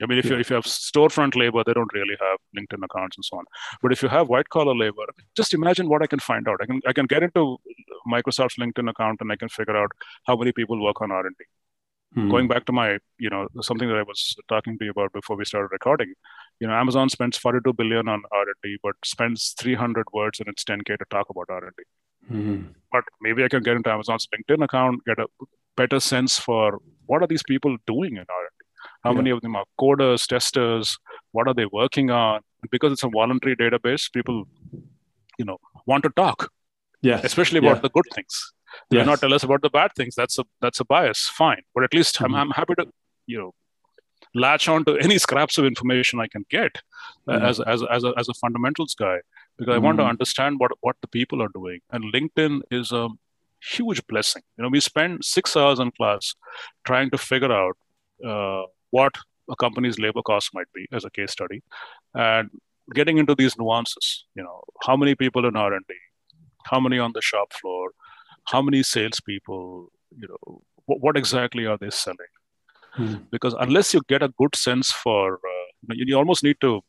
I mean, if yeah. you if you have storefront labor, they don't really have LinkedIn accounts and so on. But if you have white collar labor, just imagine what I can find out. I can I can get into Microsoft's LinkedIn account and I can figure out how many people work on R and D. Hmm. Going back to my, you know, something that I was talking to you about before we started recording, you know, Amazon spends 42 billion on R and D, but spends 300 words in its 10k to talk about R and D. Mm-hmm. But maybe I can get into Amazon's LinkedIn account, get a better sense for what are these people doing in R&D? How yeah. many of them are coders, testers? What are they working on? Because it's a voluntary database, people, you know, want to talk. Yeah. Especially about yeah. the good things. They yes. not tell us about the bad things. That's a that's a bias. Fine. But at least mm-hmm. I'm, I'm happy to, you know, latch on to any scraps of information I can get mm-hmm. as, as, as, a, as a fundamentals guy because mm-hmm. I want to mm-hmm. understand what, what the people are doing. And LinkedIn is a huge blessing. You know, we spend six hours in class trying to figure out uh, what a company's labor cost might be as a case study, and getting into these nuances. You know, how many people in R and D, how many on the shop floor, how many salespeople. You know, what, what exactly are they selling? Hmm. Because unless you get a good sense for, uh, you, you almost need to,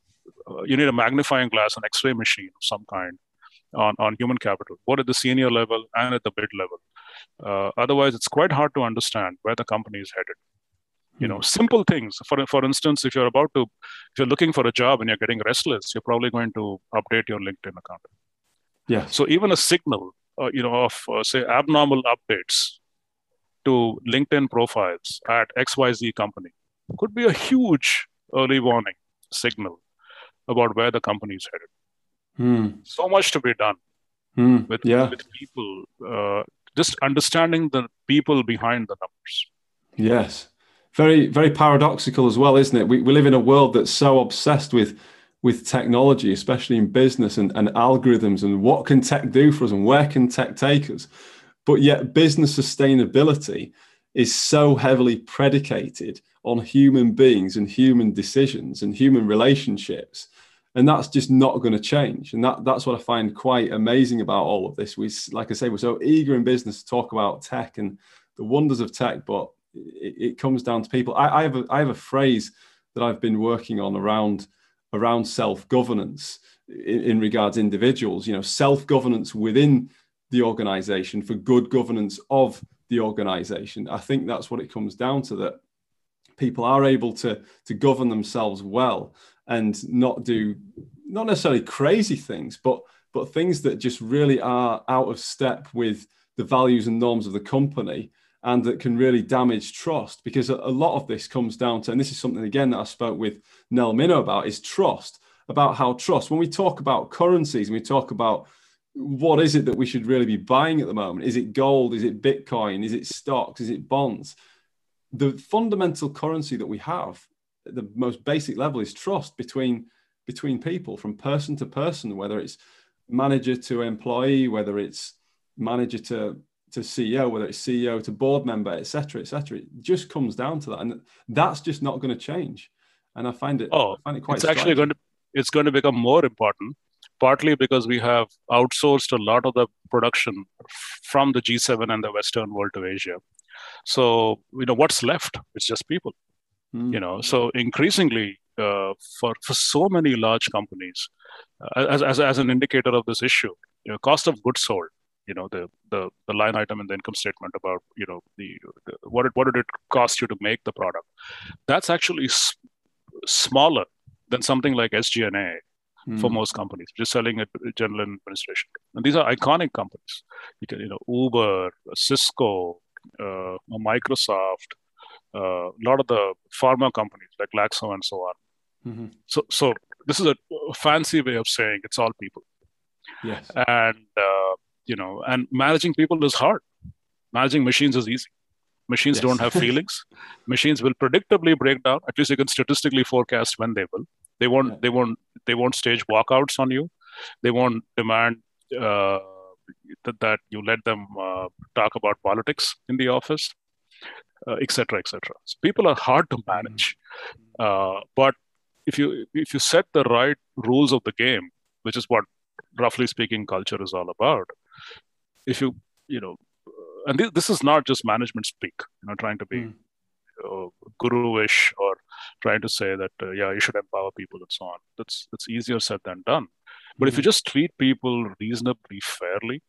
uh, you need a magnifying glass, an X-ray machine of some kind, on, on human capital, both at the senior level and at the mid level. Uh, otherwise, it's quite hard to understand where the company is headed. You know, simple things. For for instance, if you're about to, if you're looking for a job and you're getting restless, you're probably going to update your LinkedIn account. Yeah. So even a signal, uh, you know, of uh, say abnormal updates to LinkedIn profiles at XYZ company could be a huge early warning signal about where the company is headed. Hmm. So much to be done hmm. with, yeah. with people, uh, just understanding the people behind the numbers. Yes. Very, very paradoxical as well, isn't it? We, we live in a world that's so obsessed with with technology, especially in business and, and algorithms and what can tech do for us and where can tech take us. But yet business sustainability is so heavily predicated on human beings and human decisions and human relationships and that's just not going to change and that that's what i find quite amazing about all of this we like i say we're so eager in business to talk about tech and the wonders of tech but it, it comes down to people. I, I, have a, I have a phrase that i've been working on around around self-governance in, in regards individuals you know self-governance within the organization for good governance of the organization. I think that's what it comes down to that people are able to to govern themselves well and not do not necessarily crazy things, but but things that just really are out of step with the values and norms of the company and that can really damage trust because a, lot of this comes down to and this is something again that I spoke with Nell Minow about is trust about how trust when we talk about currencies and we talk about what is it that we should really be buying at the moment is it gold is it bitcoin is it stocks is it bonds? The fundamental currency that we have the most basic level is trust between between people from person to person whether it's manager to employee whether it's manager to to ceo whether it's ceo to board member etc etc it just comes down to that and that's just not going to change. And i find it oh I find it quite it's actually going to it's going to become more important partly because we have outsourced a lot of the production from the g7 and the western world to asia. So you know what's left it's just people mm. you know. So increasingly uh, for for so many large companies uh, as, as as an indicator of this issue you know cost of goods sold you know the the the line item in the income statement about you know the, the what it, what did it cost you to make the product that's actually s- smaller than something like SG&A mm. for most companies just selling at general administration and these are iconic companies you can you know Uber Cisco uh, Microsoft uh, a lot of the pharma companies like Glaxo and so on. Mm-hmm. So, so this is a fancy way of saying it's all people. Yes. And uh, you know, and managing people is hard. Managing machines is easy. Machines yes. don't have feelings. Machines will predictably break down. At least you can statistically forecast when they will. They won't. Yeah. They won't. They won't stage walkouts on you. They won't demand uh, that, that you let them uh, talk about politics in the office etc., uh, etc. Et so people are hard to manage, uh, but if you if you set the right rules of the game, which is what roughly speaking culture is all about, if you you know, uh, and this, this is not just management speak, you know, trying to be mm. uh, guru-ish or trying to say that uh, yeah, you should empower people and so on. That's that's easier said than done. But mm. if you hmm. just treat people reasonably fairly,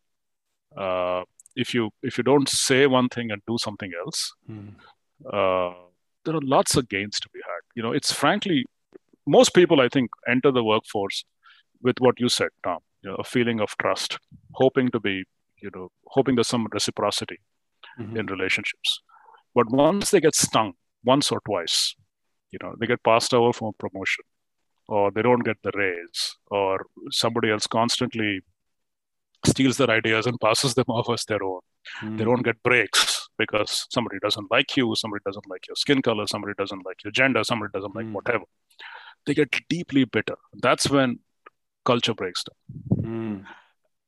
uh, if you if you don't say one thing and do something else, mm. uh, there are lots of gains to be had. You know, it's frankly most people I think enter the workforce with what you said, Tom. You know, a feeling of trust, hoping to be, you know, hoping there's some reciprocity mm-hmm. in relationships. But once they get stung once or twice, you know, they get passed over for a promotion, or they don't get the raise, or somebody else constantly steals their ideas and passes them off as their own. Mm. They don't get breaks because somebody doesn't like you, somebody doesn't like your skin color, somebody doesn't like your gender, somebody doesn't like mm. whatever. They get deeply bitter. That's when culture breaks down. Mm.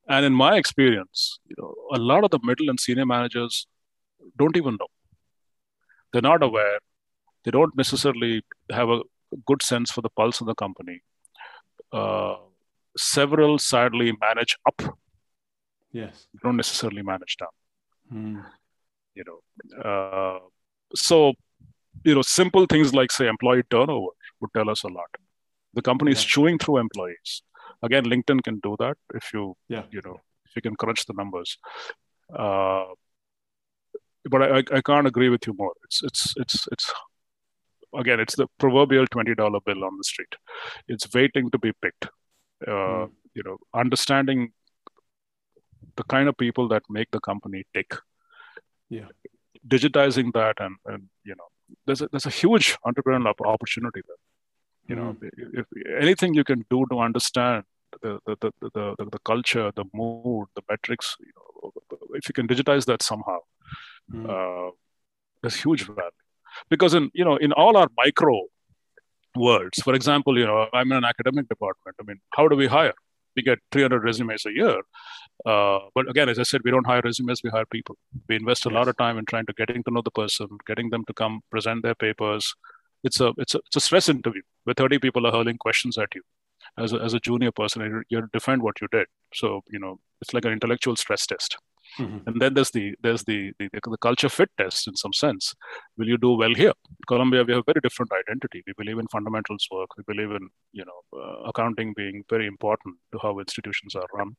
And in my experience, you know, a lot of the middle and senior managers don't even know. They're not aware. They don't necessarily have a good sense for the pulse of the company. Uh, several sadly manage up Yes. You don't necessarily manage down. Mm. You know, uh, so you know, simple things like say employee turnover would tell us a lot. The company is yeah. chewing through employees. Again, LinkedIn can do that if you yeah. you know if you can crunch the numbers. Uh, but I, I can't agree with you more. It's it's it's it's again it's the proverbial twenty dollar bill on the street. It's waiting to be picked. Uh, mm. You know, understanding the kind of people that make the company tick. Yeah, digitizing that and and you know there's a, there's a huge entrepreneurial opportunity there. You know, mm. if, if anything you can do to understand the the, the the, culture, the mood, the metrics, you know, if you can digitize that somehow, mm. uh, there's huge value. Because in you know in all our micro worlds, for example, you know I'm in an academic department. I mean, how do we hire? We get 300 resumes a year, uh, but again, as I said, we don't hire resumes; we hire people. We invest a yes. lot of time in trying to getting to know the person, getting them to come present their papers. It's a it's a it's a stress interview where 30 people are hurling questions at you as a, as a junior person you're defend what you did. So you know it's like an intellectual stress test. Mm-hmm. and then there's the there's the, the, the culture fit test in some sense. Will you do well here? In columbia we have a very different identity. We believe in fundamentals work. We believe in you know uh, accounting being very important to how institutions are run.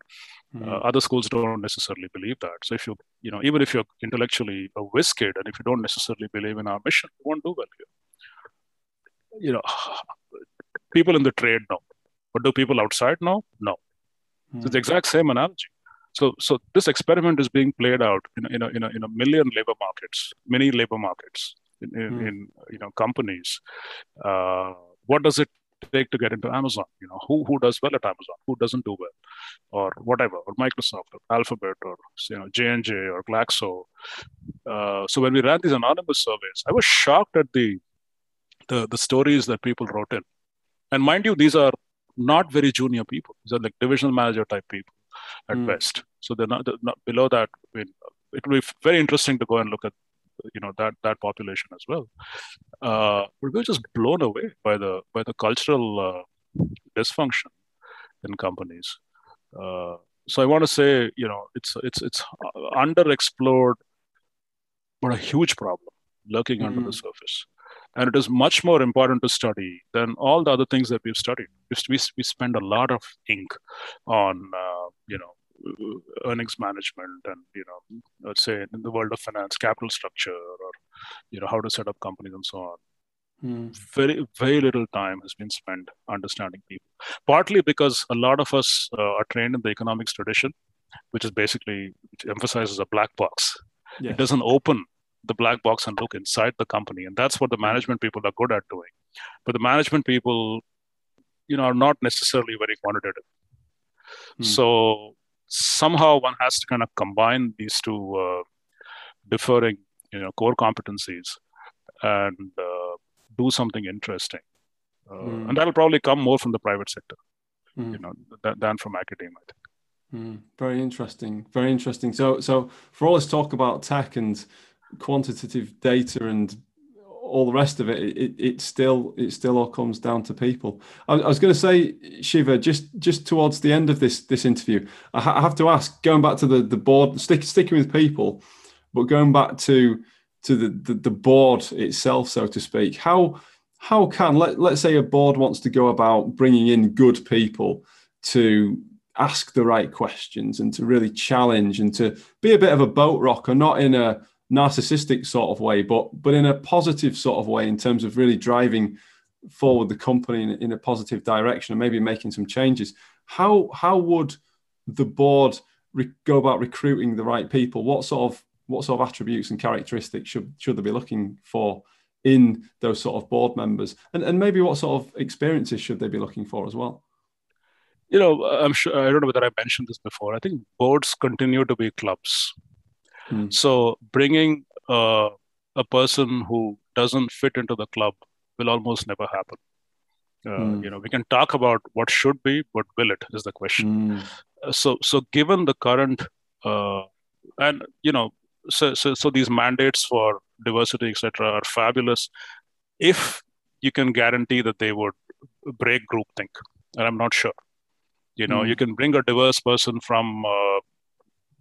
Mm-hmm. uh, other schools don't necessarily believe that. So if you you know even if you're intellectually a whiz kid and if you don't necessarily believe in our mission you won't do well here. You know people in the trade know but do people outside know? No. Mm. So it's the exact same analogy. So, so this experiment is being played out in, in, a, in, a, in a million labor markets, many labor markets, in, in, mm. in you know companies. Uh, what does it take to get into Amazon? You know, who who does well at Amazon? Who doesn't do well, or whatever, or Microsoft, or Alphabet, or you know J and J, or Glaxo. Uh, so when we ran these anonymous surveys, I was shocked at the the the stories that people wrote in. And mind you, these are not very junior people. These are like divisional manager type people at mm. best. So they're not, they're not below that. I mean, it will be very interesting to go and look at you know that that population as well. Uh, but we are just blown away by the by the cultural uh, dysfunction in companies. Uh, so I want to say, you know, it's it's it's underexplored, but a huge problem lurking mm-hmm. under the hmm. surface and it is much more important to study than all the other things that we've studied. We, we spend a lot of ink on, uh, you know, earnings management and, you know, let's say in the world of finance, capital structure or, you know, how to set up companies and so on. Hmm. Very, very little time has been spent understanding people. Partly because a lot of us uh, are trained in the economics tradition, which is basically which emphasizes a black box. Yes. It doesn't open the black box and look inside the company and that's what the management people are good at doing but the management people you know are not necessarily very quantitative hmm. so somehow one has to kind of combine these two uh, differing you know core competencies and uh, do something interesting uh, hmm. and that'll probably come more from the private sector hmm. you know th- than from academia i think Mm, very interesting. Very interesting. So, so for all this talk about tech and quantitative data and all the rest of it, it, it still it still all comes down to people. I, I was going to say, Shiva, just just towards the end of this this interview, I, ha- I have to ask, going back to the the board, stick, sticking with people, but going back to to the, the, the board itself, so to speak, how how can let let's say a board wants to go about bringing in good people to ask the right questions and to really challenge and to be a bit of a boat rocker, not in a narcissistic sort of way, but but in a positive sort of way in terms of really driving forward the company in, in a positive direction and maybe making some changes. How how would the board re- go about recruiting the right people? What sort of what sort of attributes and characteristics should should they be looking for in those sort of board members, and and maybe what sort of experiences should they be looking for as well? You know, I'm sure I don't know whether I mentioned this before. I think boards continue to be clubs Mm. So bringing uh, a person who doesn't fit into the club will almost never happen. Uh, mm. You know, we can talk about what should be, but will it is the question. Mm. So, so given the current, uh, and you know, so, so so these mandates for diversity, etc., are fabulous. If you can guarantee that they would break groupthink, and I'm not sure. You know, mm. you can bring a diverse person from, uh,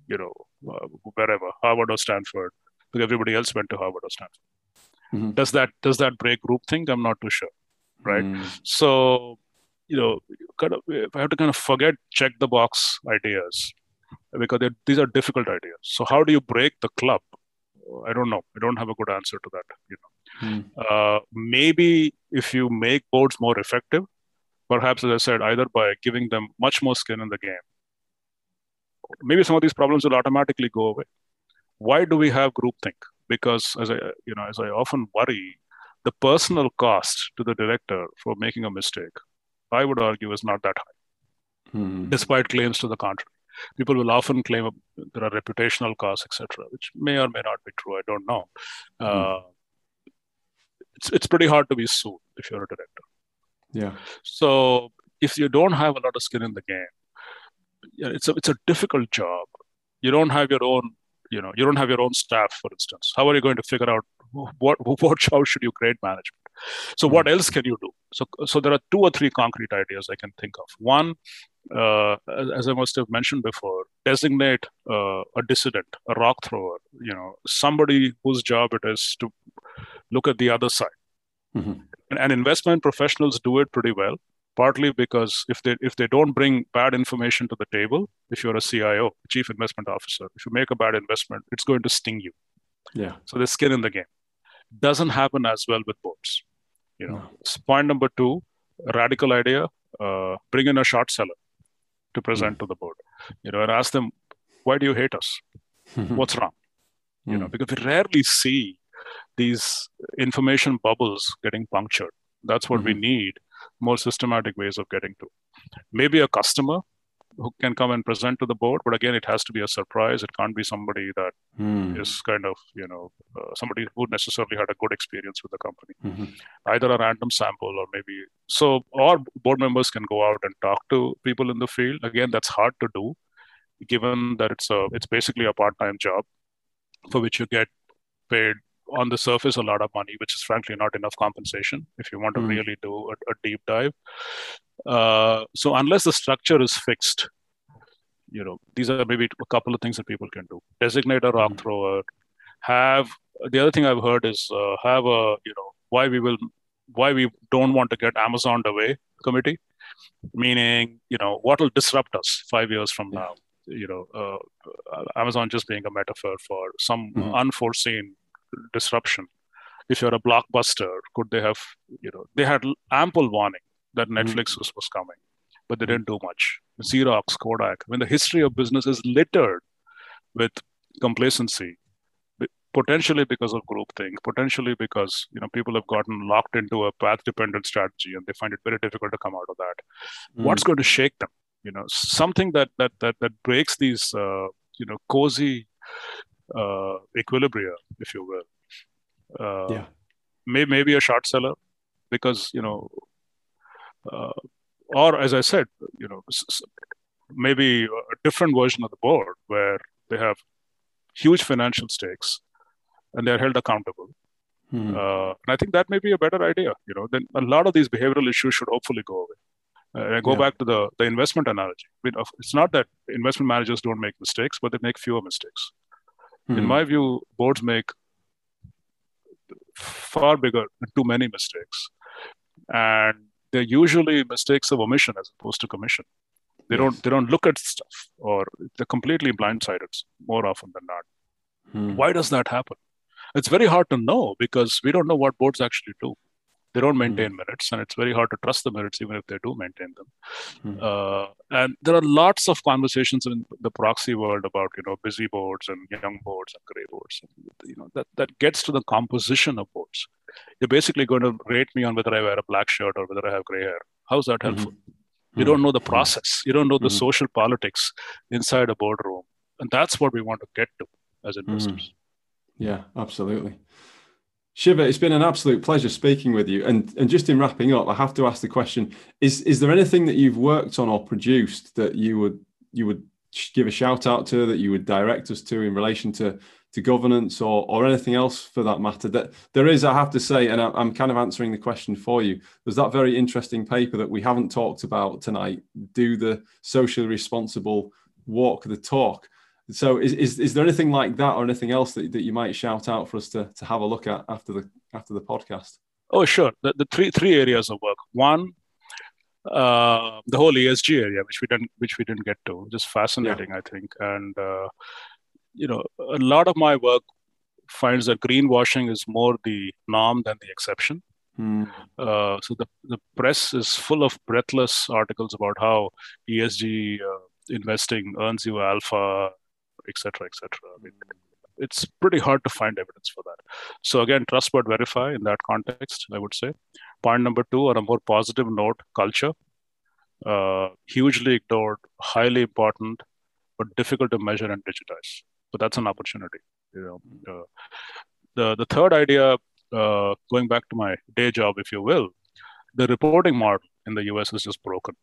you know, uh, wherever Harvard or Stanford, because everybody else went to Harvard or Stanford. Mm-hmm. Does that does that break groupthink? I'm not too sure, right? Mm. So, you know, kind of if I have to kind of forget check the box ideas because these are difficult ideas. So how do you break the club I don't know. I don't have a good answer to that. You know, mm. uh, maybe if you make boards more effective, perhaps as I said, either by giving them much more skin in the game, maybe some of these problems will automatically go away. Why do we have groupthink? Because as I, you know, as I often worry, the personal cost to the director for making a mistake, I would argue, is not that high, mm. despite claims to the contrary people will often claim there are reputational costs, etc., which may or may not be true. I don't know. Mm. Uh, it's it's pretty hard to be sued if you're a director. Yeah. So if you don't have a lot of skin in the game, it's a it's a difficult job. You don't have your own, you know, you don't have your own staff, for instance. How are you going to figure out what what how should you grade management? So what else can you do? So so there are two or three concrete ideas I can think of. One, uh, as I must have mentioned before, designate uh, a dissident, a rock thrower, you know, somebody whose job it is to look at the other side. Mm-hmm. And, and, investment professionals do it pretty well, partly because if they if they don't bring bad information to the table, if you're a CIO, chief investment officer, if you make a bad investment, it's going to sting you. Yeah. So there's skin in the game. Doesn't happen as well with boards. You know, no. point number two, radical idea, uh, bring in a short seller to present mm. to the board you know and ask them why do you hate us what's wrong you know hmm. because we rarely see these information bubbles getting punctured that's what mm-hmm. we need more systematic ways of getting to maybe a customer who can come and present to the board but again it has to be a surprise it can't be somebody that mm. is kind of you know uh, somebody who necessarily had a good experience with the company mm-hmm. either a random sample or maybe so or board members can go out and talk to people in the field again that's hard to do given that it's a it's basically a part-time job for which you get paid on the surface a lot of money, which is frankly not enough compensation if you want to mm. really do a, a deep dive. Uh, so unless the structure is fixed, you know, these are maybe a couple of things that people can do. Designate a rock mm. thrower. Have the other thing I've heard is uh, have a you know why we will why we don't want to get Amazoned away committee, meaning you know what will disrupt us five years from yeah. now. You know, uh, Amazon just being a metaphor for some mm. unforeseen disruption if you're a blockbuster could they have you know they had ample warning that hmm. netflix mm. was, was coming but they didn't do much xerox kodak I mean the history of business is littered with complacency potentially because of groupthink potentially because you know people have gotten locked into a path dependent strategy and they find it very difficult to come out of that mm. what's going to shake them you know something that that that, that breaks these uh, you know cozy uh, equilibria, if you will. Uh, yeah. May, maybe a short seller, because you know, uh, or as I said, you know, maybe a different version of the board where they have huge financial stakes and they're held accountable. Hmm. Uh, and I think that may be a better idea. You know, then a lot of these behavioral issues should hopefully go away. Uh, I go yeah. back to the, the investment analogy. I mean, it's not that investment managers don't make mistakes, but they make fewer mistakes. Mm-hmm. In hmm. my view, boards make far bigger, too many mistakes, and they're usually mistakes of omission as opposed to commission. They yes. don't they don't look at stuff, or they're completely blindsided more often than not. Hmm. Why does that happen? It's very hard to know because we don't know what boards actually do they don't maintain mm. minutes and it's very hard to trust the minutes even if they do maintain them mm. uh, and there are lots of conversations in the proxy world about you know busy boards and young boards and gray boards and, you know that, that gets to the composition of boards you're basically going to rate me on whether i wear a black shirt or whether i have gray hair how's that helpful mm-hmm. you don't know the mm-hmm. process you don't know the mm-hmm. social politics inside a boardroom and that's what we want to get to as investors mm-hmm. yeah absolutely Shiva, it's been an absolute pleasure speaking with you. And and just in wrapping up, I have to ask the question: Is is there anything that you've worked on or produced that you would you would give a shout out to that you would direct us to in relation to to governance or or anything else for that matter? That there is, I have to say, and I'm kind of answering the question for you. There's that very interesting paper that we haven't talked about tonight. Do the socially responsible walk the talk so is, is, is there anything like that or anything else that, that you might shout out for us to, to have a look at after the after the podcast? Oh, sure. The, the three three areas of work. One, uh, the whole ESG area, which we didn't which we didn't get to, just fascinating, yeah. I think. And uh, you know, a lot of my work finds that greenwashing is more the norm than the exception. Mm. Uh, so the, the press is full of breathless articles about how ESG uh, investing earns you alpha, etc., etc. I mean, it's pretty hard to find evidence for that. So again, trust but verify in that context, I would say. Point number two, on a more positive note, culture. Uh, hugely ignored, highly important, but difficult to measure and digitize. But that's an opportunity. You know, uh, the the third idea, uh, going back to my day job, if you will, the reporting model in the US is just broken.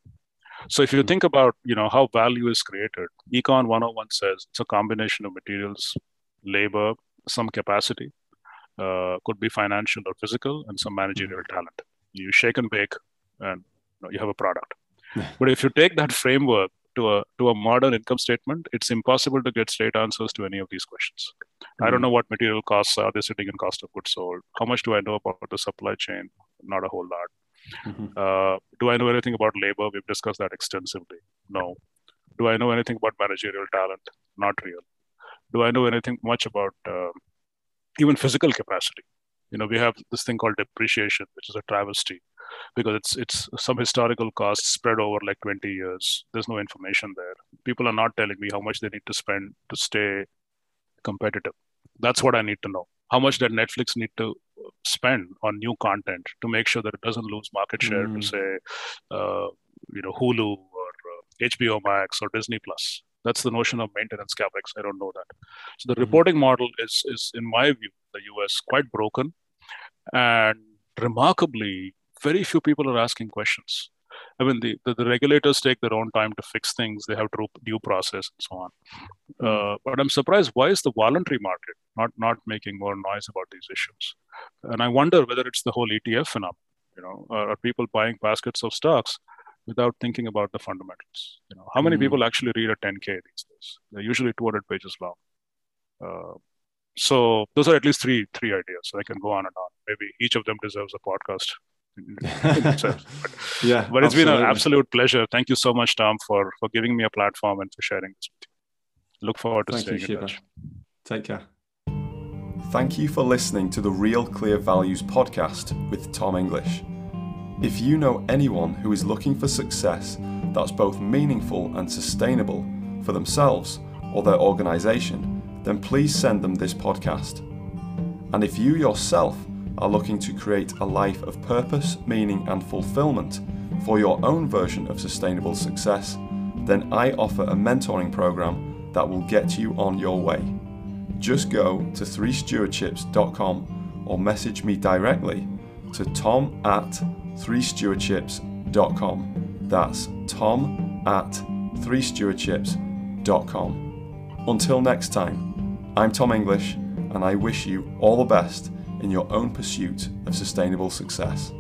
So if you think about, you know, how value is created, Econ 101 says it's a combination of materials, labor, some capacity, uh, could be financial or physical, and some managerial talent. You shake and bake, and you, know, you have a product. but if you take that framework to a to a modern income statement, it's impossible to get straight answers to any of these questions. Mm-hmm. I don't know what material costs are they sitting in cost of goods sold. How much do I know about the supply chain? Not a whole lot. Mm-hmm. Uh, do I know anything about labor? We've discussed that extensively. No. Do I know anything about managerial talent? Not real. Do I know anything much about uh, even physical capacity? You know, we have this thing called depreciation, which is a travesty because it's it's some historical costs spread over like 20 years. There's no information there. People are not telling me how much they need to spend to stay competitive. That's what I need to know. How much does Netflix need to spend on new content to make sure that it doesn't lose market share mm. to say, uh, you know, Hulu or uh, HBO Max or Disney Plus. That's the notion of maintenance capex. I don't know that. So the mm-hmm. reporting model is, is, in my view, the US quite broken, and remarkably, very few people are asking questions. I mean, the, the, the, regulators take their own time to fix things. They have to due process and so on. Hmm. Uh, but I'm surprised why is the voluntary market not not making more noise about these issues? And I wonder whether it's the whole ETF phenomenon. You know, are, are people buying baskets of stocks without thinking about the fundamentals? You know, how many mm. people actually read a 10k these days? They're usually 200 pages long. Uh, so those are at least three three ideas. So I can go on and on. Maybe each of them deserves a podcast yeah, but it's absolutely. been an absolute pleasure. Thank you so much, Tom, for for giving me a platform and for sharing this with you. Look forward to Thank staying you, in touch. Take care. Thank you for listening to the Real Clear Values podcast with Tom English. If you know anyone who is looking for success that's both meaningful and sustainable for themselves or their organization, then please send them this podcast. And if you yourself are looking to create a life of purpose, meaning, and fulfillment for your own version of sustainable success, then I offer a mentoring program that will get you on your way. Just go to 3stewardships.com or message me directly to tom at 3stewardships.com. That's tom at 3stewardships.com. Until next time, I'm Tom English and I wish you all the best in your own pursuit of sustainable success.